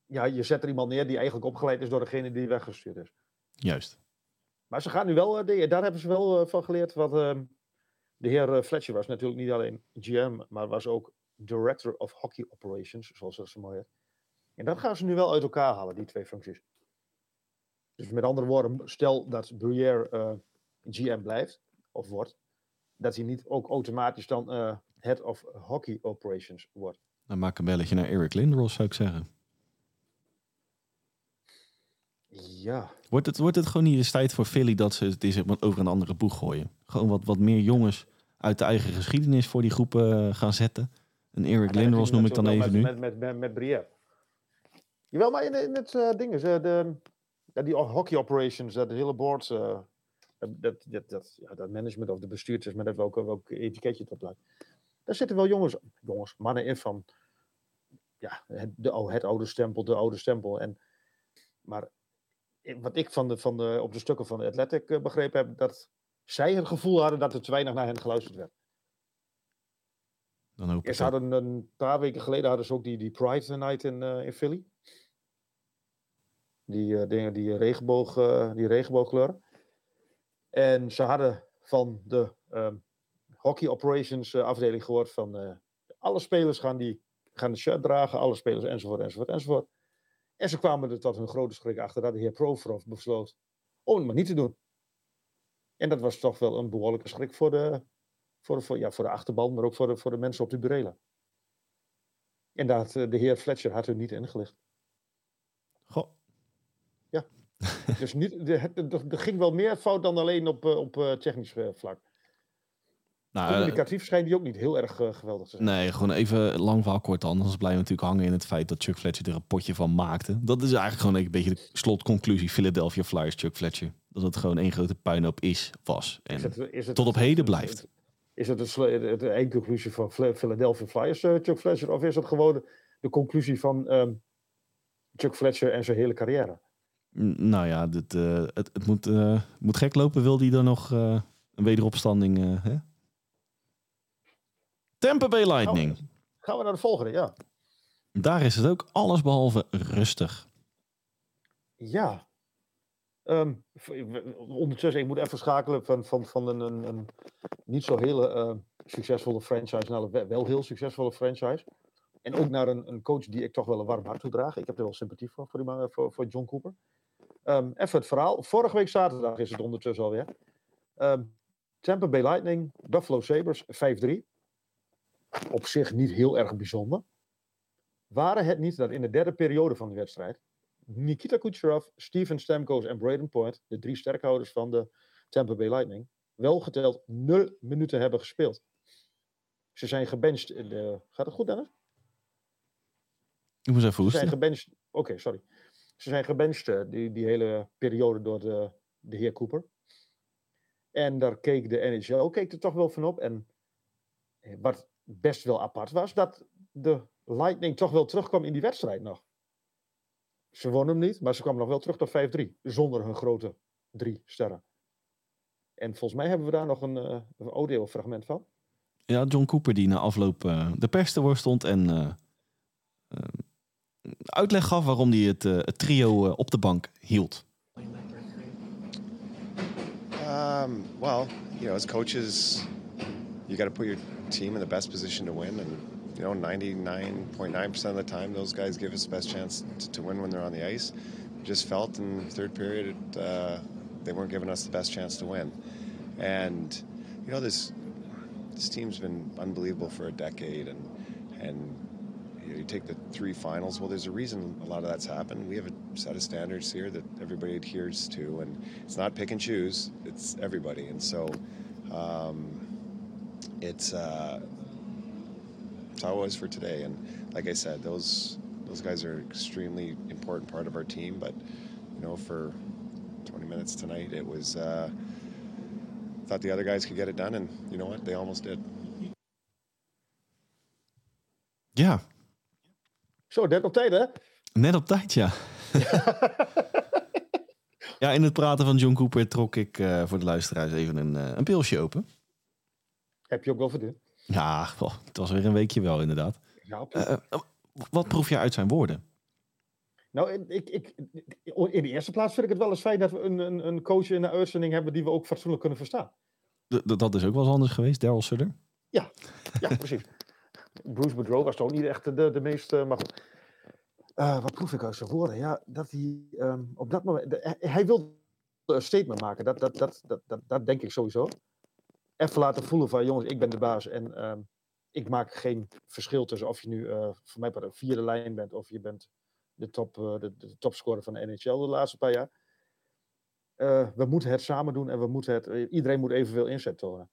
Ja, je zet er iemand neer die eigenlijk opgeleid is door degene die weggestuurd is. Juist. Maar ze gaan nu wel, eh, daar hebben ze wel eh, van geleerd. Wat ehm, de heer eh, Fletcher was natuurlijk niet alleen GM, maar was ook Director of Hockey Operations, zoals dat zo mooi heet. En dat gaan ze nu wel uit elkaar halen, die twee functies. Dus met andere woorden, stel dat Bruyère GM blijft, of wordt, dat hij niet ook automatisch dan Head of Hockey Operations wordt. Dan maak een belletje naar Eric Lindros, zou ik zeggen. Ja, Wordt het, wordt het gewoon niet eens tijd voor Philly dat ze het eens over een andere boeg gooien? Gewoon wat, wat meer jongens uit de eigen geschiedenis voor die groepen eh, gaan zetten. Een Eric Maar dat Lindros noem ik dan even natuurlijk nu. Met, met, met, met Brière. Jawel, maar in, in het uh, ding is, uh, de, die hockey operations, dat hele board, dat, dat, dat, ja, dat management of de bestuurders, met welke, welk etiketje dat blijft. Daar zitten wel jongens, jongens, mannen in van, ja, het, de, oh, het oude stempel, de oude stempel. En, maar wat ik van de, van de, op de stukken van de Athletic begrepen heb, dat zij het gevoel hadden dat er te weinig naar hen geluisterd werd. Dan hoop ik ze hadden een paar weken geleden hadden ze ook die, die Pride Night in, uh, in Philly. Die uh, dingen, die regenboog, uh, die regenboogkleuren. En ze hadden van de um, hockey operations afdeling gehoord van alle spelers gaan, die, gaan de shirt dragen, alle spelers enzovoort, enzovoort, enzovoort. En ze kwamen er tot hun grote schrik achter dat de heer Provorov besloot om het maar niet te doen. En dat was toch wel een behoorlijke schrik voor de, voor voor, ja, voor de achterban, maar ook voor de, voor de mensen op de burelen. En dat de heer Fletcher had u niet ingelicht. Goh. Ja. dus niet, er ging wel meer fout dan alleen op, op technisch vlak. Nou, Communicatief schijnt die ook niet heel erg uh, geweldig te zijn. Nee, gewoon even lang verhaal kort. Anders blijven we natuurlijk hangen in het feit dat Chuck Fletcher er een potje van maakte. Dat is eigenlijk gewoon een beetje de slotconclusie. Philadelphia Flyers, Chuck Fletcher. Dat het gewoon één grote puinhoop is, was. En is het, is het, tot op heden blijft. Is het de, de eindconclusie van Philadelphia Flyers, uh, Chuck Fletcher? Of is het gewoon de conclusie van um, Chuck Fletcher en zijn hele carrière? Nou ja, dit, uh, het, het moet, moet gek lopen. Wil hij dan nog een wederopstanding? Hè? Tampa Bay Lightning. Gaan we, gaan we naar de volgende, ja. Daar is het ook alles behalve rustig. Ja, Um, ondertussen, ik moet even schakelen van, van, van een, een, een niet zo hele uh, succesvolle franchise naar een wel heel succesvolle franchise. En ook naar een, een coach die ik toch wel een warm hart toedraag. Ik heb er wel sympathie voor, voor, die, voor, voor John Cooper. Um, even het verhaal. Vorige week zaterdag is het ondertussen alweer. Um, Tampa Bay Lightning, Buffalo Sabres 5-3. Op zich niet heel erg bijzonder. Waren het niet dat in de derde periode van de wedstrijd Nikita Kucherov, Steven Stamkos en Braden Point, de drie sterkhouders van de Tampa Bay Lightning, wel geteld nul minuten hebben gespeeld. Ze zijn gebenched in de... Gaat het goed, Dennis? Ik moet even Ze zijn gebenched... Oké, sorry. Ze zijn gebenched uh, die, die hele periode door de, de heer Cooper. En daar keek de NHL keek er toch wel van op. En eh, wat best wel apart was, dat de Lightning toch wel terugkwam in die wedstrijd nog. Ze wonnen hem niet, maar ze kwamen nog wel terug tot 5-3. Zonder hun grote drie sterren. En volgens mij hebben we daar nog een, uh, een audio-fragment van. Ja, John Cooper die na afloop uh, de pers te woord stond en uh, uitleg gaf waarom hij het, het trio op de bank hield. Um, well, you know, as coaches, you got to put your team in the best position to win. And you know, 99.9% of the time, those guys give us the best chance to, to win when they're on the ice. Just felt in third period uh, they weren't giving us the best chance to win. And, you know, this this team's been unbelievable for a decade, and and you, know, you take the three finals. Well, there's a reason a lot of that's happened. We have a set of standards here that everybody adheres to, and it's not pick and choose. It's everybody, and so um, it's. Uh, that's how it was for today. And like I said, those those guys are an extremely important part of our team. But you know, for 20 minutes tonight, it was uh, thought the other guys could get it done, and you know what? They almost did. Ja. Zo, net op tijd, hè? Net op tijd, ja. ja, in het praten van John Cooper trok ik uh, voor de luisteraars even een, uh, een pilsje open. Heb je ook wel verdiend. Ja, het was weer een weekje wel, inderdaad. Ja, uh, wat proef je uit zijn woorden? Nou, ik, ik, in de eerste plaats vind ik het wel eens fijn dat we een, een, een coach in de uitzending hebben die we ook fatsoenlijk kunnen verstaan. D dat is ook wel eens anders geweest, Daryl Sutter? Ja, ja precies. Bruce Boudreau was toch niet echt de, de meest... Uh, maar goed. Uh, wat proef ik uit zijn woorden? Ja, dat hij um, op dat moment... De, hij wil een statement maken. Dat, dat, dat, dat, dat, dat denk ik sowieso even laten voelen van jongens, ik ben de baas en uh, ik maak geen verschil tussen of je nu uh, voor mij de vierde lijn bent of je bent de, top, uh, de, topscorer van de NHL de laatste paar jaar. we moeten het samen doen en we moeten het, iedereen moet evenveel inzet tonen.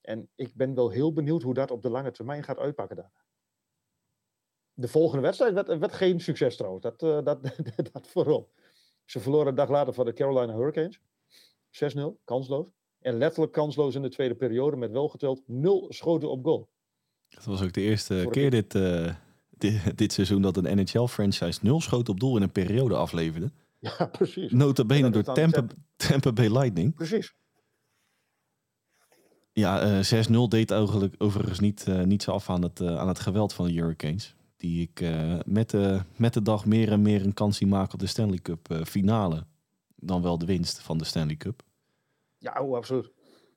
En ik ben wel heel benieuwd hoe dat op de lange termijn gaat uitpakken daar. De volgende wedstrijd werd, werd geen succes trouwens. Dat, uh, dat, dat voorop. Ze verloren een dag later van de Carolina Hurricanes. 6-0, kansloos. En letterlijk kansloos in de tweede periode met wel geteld nul schoten op goal. Dat was ook de eerste keer dit, uh, dit, dit, seizoen dat een NHL-franchise nul schoten op doel in een periode afleverde. Ja, precies. Notabene door Tampa, Tampa Bay Lightning. Precies. Ja, uh, 6-0 deed eigenlijk overigens niet, uh, niet zo af aan het, aan het geweld van de Hurricanes. Die ik met, de, met de dag meer en meer een kans zie maken op de Stanley Cup finale. Dan wel de winst van de Stanley Cup. Ja, oh, absoluut.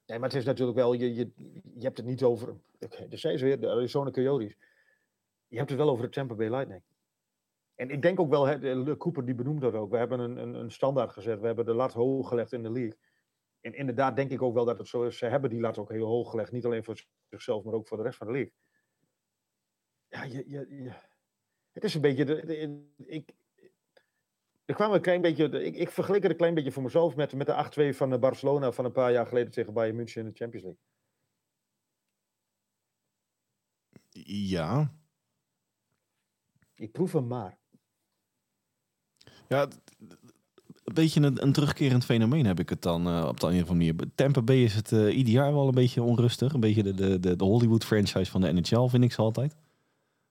Nee, maar het is natuurlijk wel, je, je, je hebt het niet over, okay, de zei weer, de Arizona Coyotes. Je hebt het wel over de Tampa Bay Lightning. En ik denk ook wel, hè, Cooper die benoemde dat ook. We hebben een, een, een standaard gezet, we hebben de lat hoog gelegd in de league. En inderdaad denk ik ook wel dat het zo is. Ze hebben die lat ook heel hoog gelegd. Niet alleen voor zichzelf, maar ook voor de rest van de league. Ja, je, je, het is een beetje. De, ik, er kwam een klein beetje. Ik, ik vergelijk het een klein beetje voor mezelf met, met de 8-2 van Barcelona van een paar jaar geleden tegen Bayern München in de Champions League. Ja. Ik proef hem maar. Ja, een beetje een, een, terugkerend fenomeen heb ik het dan uh, op de andere manier. Tampa Bay is het uh, ieder jaar wel een beetje onrustig. Een beetje de, de, de, Hollywood franchise van de NHL vind ik ze altijd.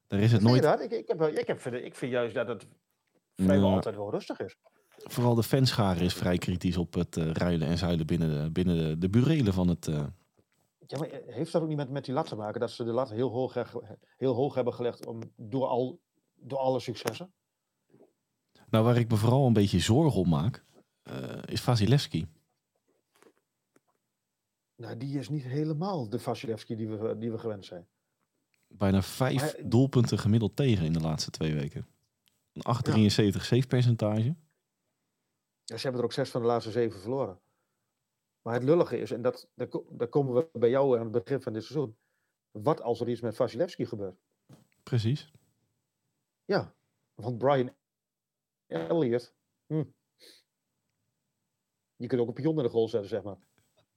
Daar is het nooit... Ik, ik, heb, ik, heb, ik vind juist dat het vrijwel altijd wel rustig is. Vooral de fanschare is vrij kritisch op het uh, ruilen en zuilen binnen de, binnen de, de burelen van het... Ja, maar heeft dat ook niet met, met die lat te maken? Dat ze de lat heel hoog, heel hoog hebben gelegd om, door, al, door alle successen? Nou, waar ik me vooral een beetje zorgen om maak, uh, is Vasilevski. Nou, die is niet helemaal de Vasilevski die we, die we gewend zijn. Bijna vijf maar, doelpunten gemiddeld tegen in de laatste twee weken. Een 8,73 ja. save percentage. Ja, ze hebben er ook zes van de laatste zeven verloren. Maar het lullige is, en dat, daar, daar komen we bij jou aan het begin van dit seizoen. Wat als er iets met Vasilevski gebeurt? Precies. Ja, want Brian Elliot. Hm. Je kunt ook een pion in de goal zetten, zeg maar.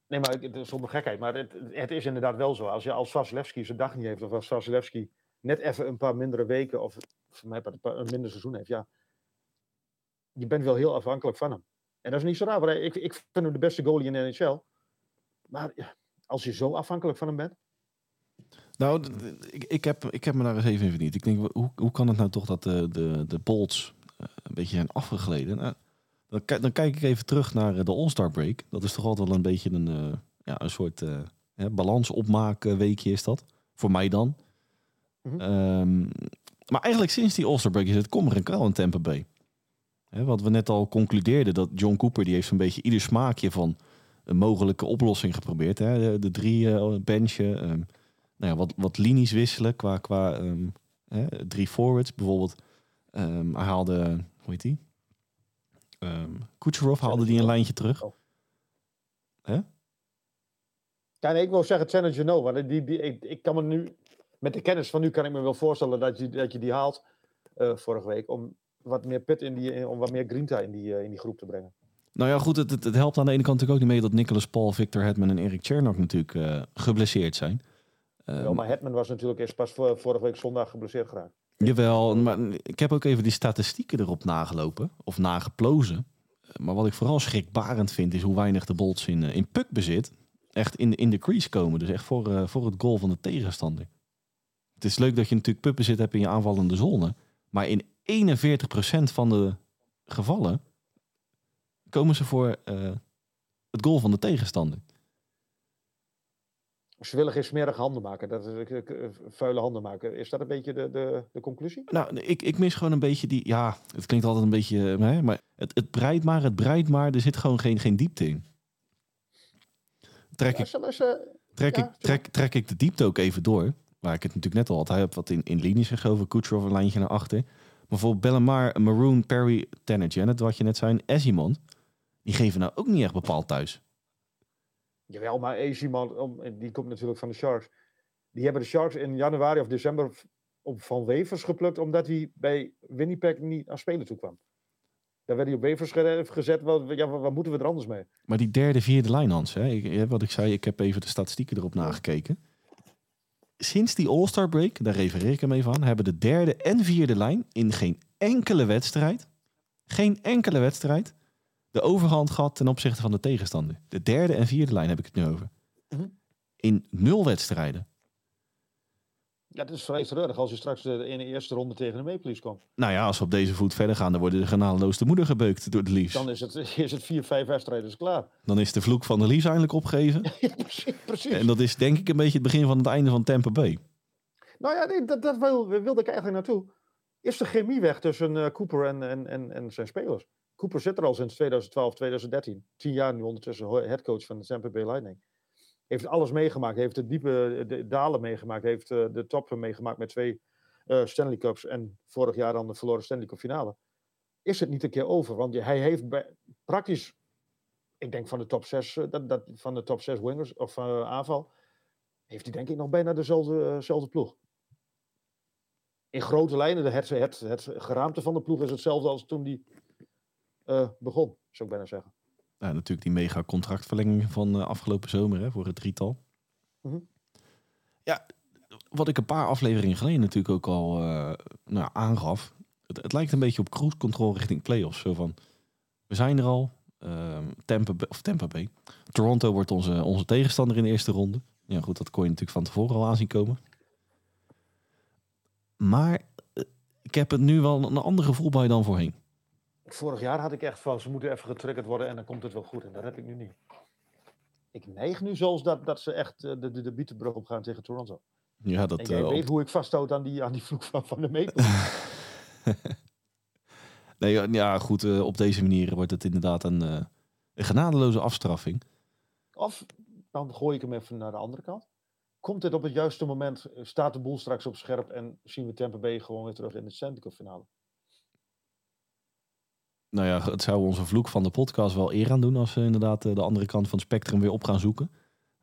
Nee, maar het is zonder gekheid. Maar het, het, is inderdaad wel zo. Als je als Vasilevski zijn dag niet heeft, of als Vasilevski net even een paar mindere weken, of voor mij een, minder seizoen heeft, ja. Je bent wel heel afhankelijk van hem. En dat is niet zo raar, want ik, ik vind hem de beste goalie in de NHL. Maar als je zo afhankelijk van hem bent. Nou, ik, ik, heb, ik heb me daar eens even in verdiend. Ik denk, hoe, hoe kan het nou toch dat de, de, de Bolts een beetje zijn afgegleden? Nou, dan, dan, kijk ik even terug naar de All-Star Break. Dat is toch altijd wel een beetje een, uh, ja, een soort uh, balans opmaken weekje is dat. Voor mij dan. Mm -hmm. um, maar eigenlijk sinds die All-Star is het kommer en kwel in Tampa Bay. Hè, wat we net al concludeerden, dat John Cooper die heeft zo'n beetje ieder smaakje van een mogelijke oplossing geprobeerd. De, drie uh, benchen, um, nou ja, wat, wat linies wisselen qua, qua hè, drie forwards. Bijvoorbeeld, um, hij haalde, hoe heet die? Um, Kucherov haalde die een lijntje terug. Hè? Ja, nee, ik wil zeggen Senna Genova. Die, die, ik, ik kan me nu, met de kennis van nu kan ik me wel voorstellen dat je, dat je die haalt uh, vorige week. Om wat meer pit in die, om wat meer grinta in die, uh, in die groep te brengen. Nou ja, goed, het, het, het, helpt aan de ene kant natuurlijk ook niet mee dat Nicholas Paul, Victor Hetman en Erik Chernak natuurlijk uh, geblesseerd zijn. Um, ja, maar Hetman was natuurlijk eerst pas vorige week zondag geblesseerd geraakt. Jawel, maar ik heb ook even die statistieken erop nagelopen, of nageplozen. Maar wat ik vooral schrikbarend vind, is hoe weinig de Bolts in, in puckbezit echt in, in de crease komen. Dus echt voor, voor het goal van de tegenstander. Het is leuk dat je natuurlijk puckbezit hebt in je aanvallende zone. Maar in 41% van de gevallen komen ze voor uh, het goal van de tegenstander. Ze willen geen smerige handen maken, dat is, vuile handen maken. Is dat een beetje de, de, de conclusie? Nou, ik, ik mis gewoon een beetje die. Ja, het klinkt altijd een beetje. Hè, maar het, het breidt maar, het breidt maar. Er zit gewoon geen, geen diepte in. Trek, ja, ik, trek, ja, ik, trek, trek ik de diepte ook even door. Waar ik het natuurlijk net al had. Hij heeft wat in, in linies geschoven. Kucherov een lijntje naar achter. Maar voor Bellemar, Maroon, Perry, Tanner Janet, wat je net zei, Esimond. Die geven nou ook niet echt bepaald thuis. Jawel, maar Esimond, die komt natuurlijk van de Sharks. Die hebben de Sharks in januari of december op van wevers geplukt, omdat hij bij Winnipeg niet aan spelen toe kwam. Daar werd hij op wevers gezet. Wat, ja, wat, wat, moeten we er anders mee? Maar die derde, vierde lijn, Hans. Hè? Ik, wat ik zei, ik heb even de statistieken erop nagekeken. Sinds die All-Star break, daar refereer ik hem even aan, hebben de derde en vierde lijn in geen enkele wedstrijd, geen enkele wedstrijd, de overhand gehad ten opzichte van de tegenstander. De derde en vierde lijn heb ik het nu over. Mhm. In nul wedstrijden. Ja, het is vrij treurig als je straks eh, in de eerste ronde tegen de Maple Leafs komt. Nou ja, als we op deze voet verder gaan, dan worden de genadeloos de moeder gebeukt door de Leafs. Dan is het, is het vier, vijf wedstrijden klaar. Dan is de vloek van de Leafs eindelijk opgegeven. Ja, precies, precies. En dat is denk ik een beetje het begin van het einde van Tampa Bay. Nou ja, nee, dat, dat wil, wilde ik eigenlijk naartoe. Is de chemie weg tussen eh, Cooper en, en, en, en zijn spelers? Cooper zit er al sinds 2012, 2013. Tien jaar nu ondertussen headcoach van de Tampa Bay Lightning. Heeft alles meegemaakt. Heeft de diepe dalen meegemaakt. Heeft eh, de toppen meegemaakt met twee eh, Stanley Cups. En vorig jaar dan de verloren Stanley Cup finale. Is het niet een keer over? Want hij heeft bij, praktisch, ik denk van de top 6, dat, dat, van de top 6 wingers of eh, aanval, heeft hij denk ik nog bijna dezelfde, eh, ploeg. In grote lijnen, de- het, het, geraamte van de ploeg is hetzelfde als toen die eh, begon, zou ik bijna zeggen. Nou, natuurlijk die mega contractverlenging van eh, afgelopen zomer hè, voor het drietal. Mhm. Ja, wat ik een paar afleveringen geleden natuurlijk ook al eh, nou, aangaf. Het, het lijkt een beetje op cruise control richting playoffs. Zo van, we zijn er al. ehm Tampa, Bay- of Tampa Bay. Toronto wordt onze, onze tegenstander in de eerste ronde. Ja goed, dat kon je natuurlijk van tevoren al aanzien komen. Maar eh, ik heb het nu wel een ander gevoel bij dan voorheen. Vorig jaar had ik echt van, ze moeten even getriggerd worden en dan komt het wel goed. En dat heb ik nu niet. Ik neig nu zelfs dat, dat ze echt eh, de, de, de bietenbrug op gaan tegen Toronto. Ja, En dat, jij eh, weet hoe ik vasthoud aan die, aan die vloek van, van de Maple. Nee, ja, ja, goed, eh, op deze manier wordt het inderdaad een, een genadeloze afstraffing. Of dan gooi ik hem even naar de andere kant. Komt het op het juiste moment, staat de boel straks op scherp en zien we Tampa Bay gewoon weer terug in de Stanley Cup finale. Nou ja, het zou onze vloek van de podcast wel eer aan doen als we inderdaad eh, de andere kant van het spectrum weer op gaan zoeken.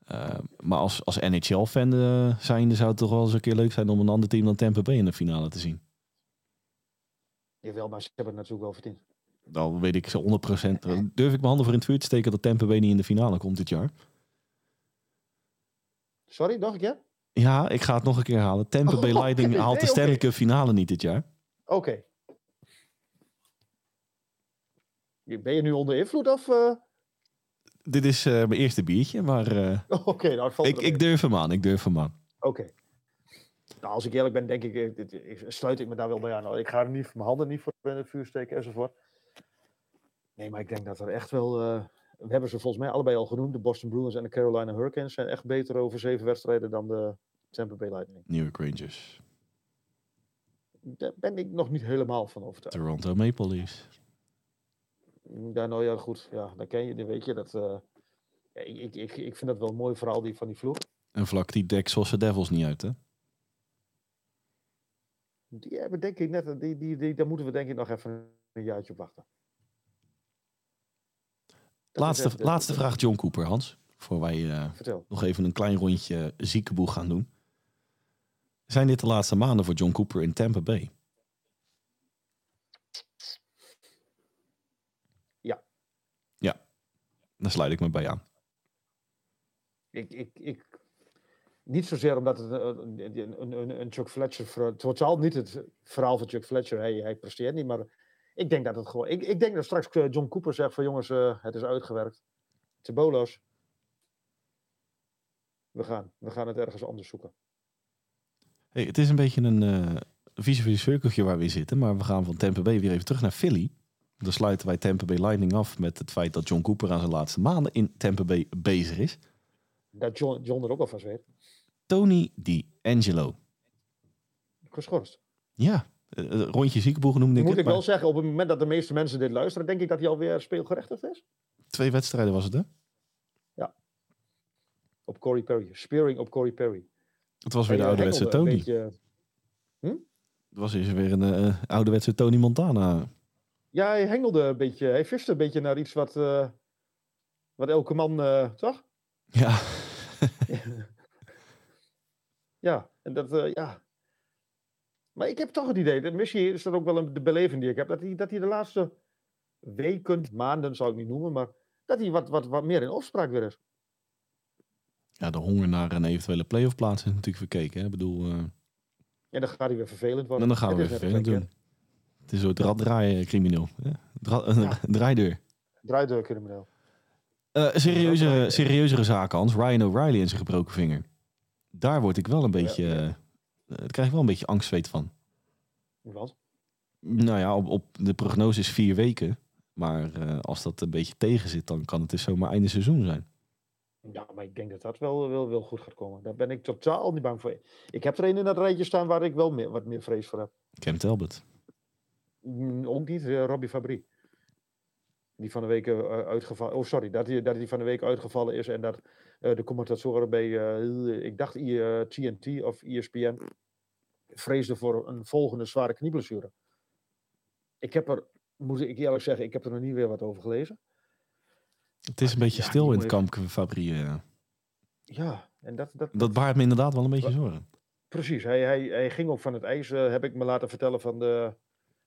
Eh, maar als, als NHL-fan eh, zijnde zou het toch wel eens een keer leuk zijn om een ander team dan Tampa Bay in de finale te zien. Jawel, maar ze hebben het natuurlijk wel verdiend. Dan weet ik zo 100%. eh, Durf ik mijn handen voor in het vuur te steken dat Tampa Bay niet in de finale komt dit jaar? Sorry, nog een keer? Ja, ik ga het nog een keer halen. Tampa Bay Oké, Lightning nee, haalt de. Stanley Cup finale niet dit jaar. Oké. Ben je nu onder invloed of... eh? Dit is eh, mijn eerste biertje, maar eh, Oké, nou het valt ik, ik durf hem aan. Ik durf hem aan. Oké. Nou, als ik eerlijk ben, denk ik, ik, sluit ik me daar wel bij aan. Nou, Ik ga er niet, mijn handen niet voor in het vuur steken enzovoort. Nee, maar ik denk dat er echt wel... we hebben ze volgens mij allebei al genoemd. De Boston Bruins en de Carolina Hurricanes zijn echt beter over zeven wedstrijden dan de Tampa Bay Lightning. New York Rangers, Daar ben ik nog niet helemaal van overtuigd. Toronto Maple Leafs. Ja, nou ja, goed. Ja, dan ken je, dan weet je dat... eh, ik, ik, ik, ik vind dat wel een mooi verhaal die, van die vloeg. En vlak die Texelse Devils niet uit, hè? Die hebben denk ik net... Die, die, die, daar moeten we denk ik nog even een jaartje op wachten. Dat Laatste, laatste vraag John Cooper, Hans. Voor wij eh, nog even een klein rondje ziekenboeg gaan doen. Zijn dit de laatste maanden voor John Cooper in Tampa Bay? Ja. Ja, daar sluit ik me bij aan. Ik, ik, ik, niet zozeer omdat het een, een, een, een- Chuck Fletcher... ver- Totaal niet het verhaal van Chuck Fletcher. Hij, hij presteert niet, maar ik denk dat het gewoon... Ik, ik denk dat straks eh, John Cooper zegt van jongens, eh, het is uitgewerkt. Tebolos. We gaan, we gaan het ergens anders zoeken. Hey, het is een beetje een eh visueel cirkeltje waar we in zitten. Maar we gaan van Tampa Bay weer even terug naar Philly. Dan sluiten wij Tampa Bay Lightning af met het feit dat John Cooper aan zijn laatste maanden in Tampa Bay bezig is. Dat John, John er ook al van weet. Tony D'Angelo. Geschorst. Ja, eh, eh, rondje ziekenboeg noemde ik Moet het. ik maar wel zeggen, op het moment dat de meeste mensen dit luisteren, denk ik dat hij alweer speelgerechtigd is. Twee wedstrijden was het, hè? Op Corey Perry. Spearing op Corey Perry. Het was weer de ouderwetse Tony. beetje- Het was eens weer een eh, ouderwetse Tony Montana. Ja, hij hengelde een beetje. Hij viste een beetje naar iets wat, eh, wat elke man, eh, toch? Ja, Ja, en dat, eh, ja. Maar ik heb toch het idee, dat misschien is dat ook wel een, de beleving die ik heb, dat hij, dat hij de laatste weken, maanden zou ik niet noemen, maar dat hij wat, wat, wat meer in opspraak weer is. Ja, de honger naar een eventuele playoff plaats is natuurlijk verkeken. Hè? Ik bedoel, En dan gaat hij weer vervelend en worden. dan gaan we weer vervelend doen. Het is een soort crimineel. Dra- Ja. draaideur. hè? Draaideur crimineel. Eh serieuzere, serieuzere zaken, Hans. Ryan O'Reilly en zijn gebroken vinger. Daar word ik wel een beetje... ja. eh, daar krijg ik wel een beetje angstzweet van. Want? Nou ja, op, op de prognose is vier weken. Maar eh, als dat een beetje tegen zit, dan kan het dus zomaar einde seizoen zijn. Ja, maar ik denk dat dat wel, wel, wel goed gaat komen. Daar ben ik totaal niet bang voor. Ik heb er een in dat rijtje staan waar ik wel meer, wat meer vrees voor heb. Cam Talbot. Ook niet, eh, Robbie Fabry. Die van de week eh, uitgevallen... Oh, sorry. Dat hij, dat hij van de week uitgevallen is en dat eh, de commentatoren bij, eh, ik dacht eh, TNT of ESPN, vreesden voor een volgende zware knieblessure. Ik heb er, moet ik eerlijk zeggen, ik heb er nog niet weer wat over gelezen. Het is een beetje Ja, stil die in het kamp Fabry. eh. Ja, en dat... Dat, Dat baart me inderdaad wel een beetje zorgen. Precies, hij, hij, hij ging ook van het ijs, eh, heb ik me laten vertellen van, de,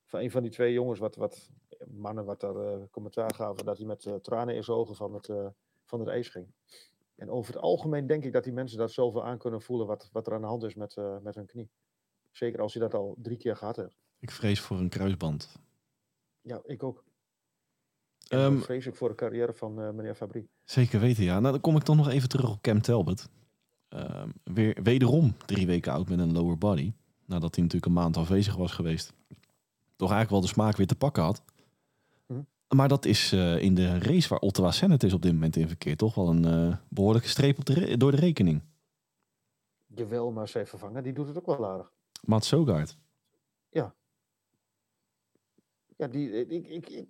van een van die twee jongens, wat, wat mannen wat daar eh, commentaar gaven, dat hij met eh, tranen in zijn ogen van het, eh, van het ijs ging. En over het algemeen denk ik dat die mensen dat zoveel aan kunnen voelen wat, wat er aan de hand is met, met hun knie. Zeker als je dat al drie keer gehad hebt. Ik vrees voor een kruisband. Ja, ik ook. En Ehm, vrees ik voor de carrière van meneer Fabry. zeker weten, ja. Nou, dan kom ik toch nog even terug op Cam Talbot. Ehm, weer, wederom drie weken oud met een lower body. Nadat hij natuurlijk een maand afwezig was geweest. Toch eigenlijk wel de smaak weer te pakken had. Mhm. Maar dat is eh, in de race waar Ottawa Senate is op dit moment in verkeer... toch wel een eh, behoorlijke streep op de door de rekening. Jawel, maar zijn vervanger, die doet het ook wel aardig. Maat Sogaard. Ja, die, eh, ik, ik, ik,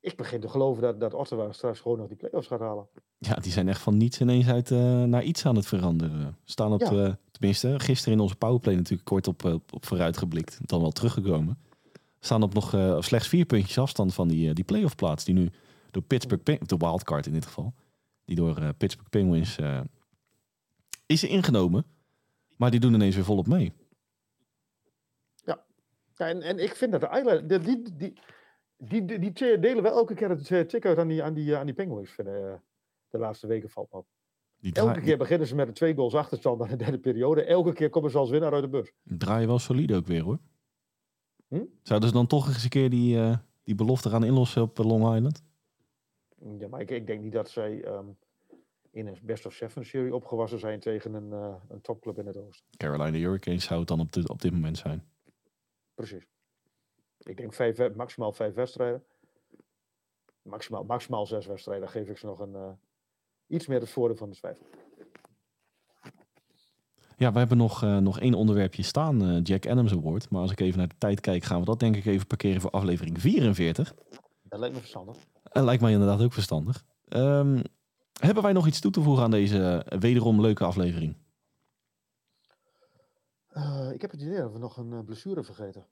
ik begin te geloven dat, dat Ottawa straks gewoon nog die play-offs gaat halen. Ja, die zijn echt van niets ineens uit naar iets aan het veranderen. Staan op, Ja. tenminste, gisteren in onze powerplay natuurlijk kort op, op vooruit geblikt. Dan wel teruggekomen. Staan op nog eh, slechts vier puntjes afstand van die, eh, die playoff plaats. Die nu door Pittsburgh, Ping- de wildcard in dit geval. Die door eh, Pittsburgh Penguins is ingenomen. Maar die doen ineens weer volop mee. Ja, en, en ik vind dat de Islanders, die, die, die, die, die twee delen wel elke keer het uit aan die, aan die, aan die Penguins. Eh, de laatste weken valt op. Die, Elke draai- keer beginnen ze met een twee goals achterstand aan de derde periode. Elke keer komen ze als winnaar uit de bus. die draaien wel solide ook weer hoor. Hm? Zouden ze dan toch eens een keer die, eh, die belofte gaan inlossen op eh, Long Island? Ja, maar ik, ik denk niet dat zij ehm, in een best of seven serie opgewassen zijn tegen een, eh, een topclub in het oosten. Carolina Hurricanes zou het dan op, dit op dit moment zijn. Precies. Ik denk vijf, maximaal vijf wedstrijden. Maximaal, maximaal zes wedstrijden. Dan geef ik ze nog een, iets meer het voordeel van de twijfel. Ja, we hebben nog, eh, nog één onderwerpje staan, eh, Jack Adams Award. Maar als ik even naar de tijd kijk, gaan we dat denk ik even parkeren voor aflevering 44. Dat lijkt me verstandig. En lijkt mij inderdaad ook verstandig. Ehm, hebben wij nog iets toe te voegen aan deze eh, wederom leuke aflevering? Eh, ik heb het idee dat we nog een eh, blessure vergeten.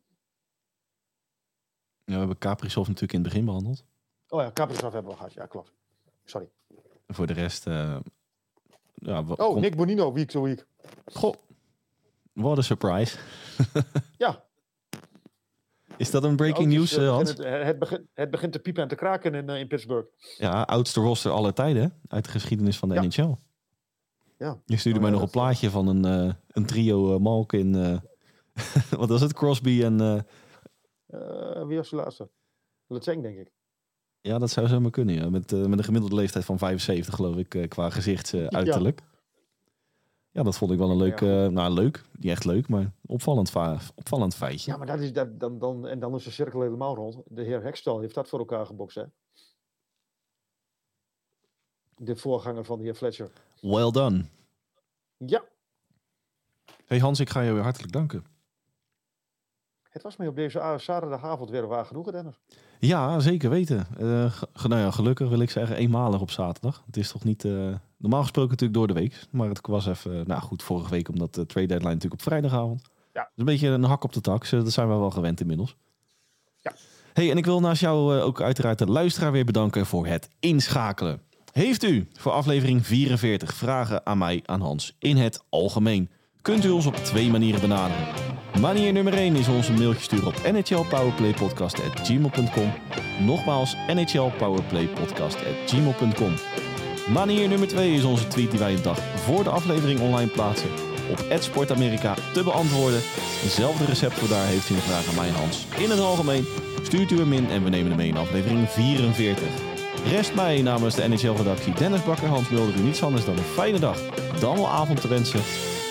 Ja, we hebben Kaprizov natuurlijk in het begin behandeld. Oh ja, Kaprizov hebben we gehad. Ja, klopt. Sorry. Voor de rest... eh, ja, Oh, kom- Nick Bonino, week to week. Goh, wat een surprise. Ja. Is dat een breaking news, auto's, eh, eh, Hans? beginnen- het, begint, het begint te piepen en te kraken in, eh, in Pittsburgh. Ja, oudste roster aller tijden uit de geschiedenis van de Ja. NHL. Ja. Je stuurde Oh mij ja, nog een plaatje van een, eh, een trio eh, Malkin. eh wat was het? Crosby en... eh, Eh, wie was de laatste? Letang, denk ik. ja, dat zou zomaar kunnen. Ja. Met, eh, met een gemiddelde leeftijd van 75 geloof ik eh, qua gezichtsuiterlijk. Ja. Ja, dat vond ik wel een leuk... Ja, eh, nou, leuk. Niet echt leuk, maar opvallend, va- opvallend feitje. Ja, maar dat is, dat, dan, dan, en dan is de cirkel helemaal rond. De heer Hextel heeft dat voor elkaar gebokst, hè? De voorganger van de heer Fletcher. Well done. Ja, Hey Hans, ik ga je weer hartelijk danken. Het was mij op deze zaterdagavond weer waar genoegen, Dennis. Ja, zeker weten. Eh, nou ja, gelukkig wil ik zeggen eenmalig op zaterdag. Het is toch niet... eh, normaal gesproken natuurlijk door de week. Maar het was even... Nou goed, vorige week omdat de trade deadline natuurlijk op vrijdagavond. Ja. Dus een beetje een hak op de tak. Dat zijn we wel gewend inmiddels. Ja. Hey, en ik wil naast jou eh, ook uiteraard de luisteraar weer bedanken voor het inschakelen. Heeft u voor aflevering 44 vragen aan mij, aan Hans, in het algemeen? Kunt u ons op twee manieren benaderen. Manier nummer 1 is ons een mailtje sturen op nhlpowerplaypodcast.gmail.com. Nogmaals, nhlpowerplaypodcast.gmail.com. Manier nummer 2 is onze tweet die wij een dag voor de aflevering online plaatsen. Op @sportamerika te beantwoorden. Hetzelfde recept voor daar heeft u een vraag aan mij Hans. In het algemeen stuurt u hem in en we nemen hem mee in aflevering 44. Rest mij namens de NHL-redactie Dennis Bakker, Hans Mulder u niets anders dan een fijne dag, dan wel avond te wensen.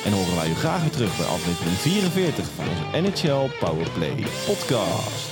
En horen wij u graag weer terug bij aflevering 44 van onze NHL Powerplay podcast.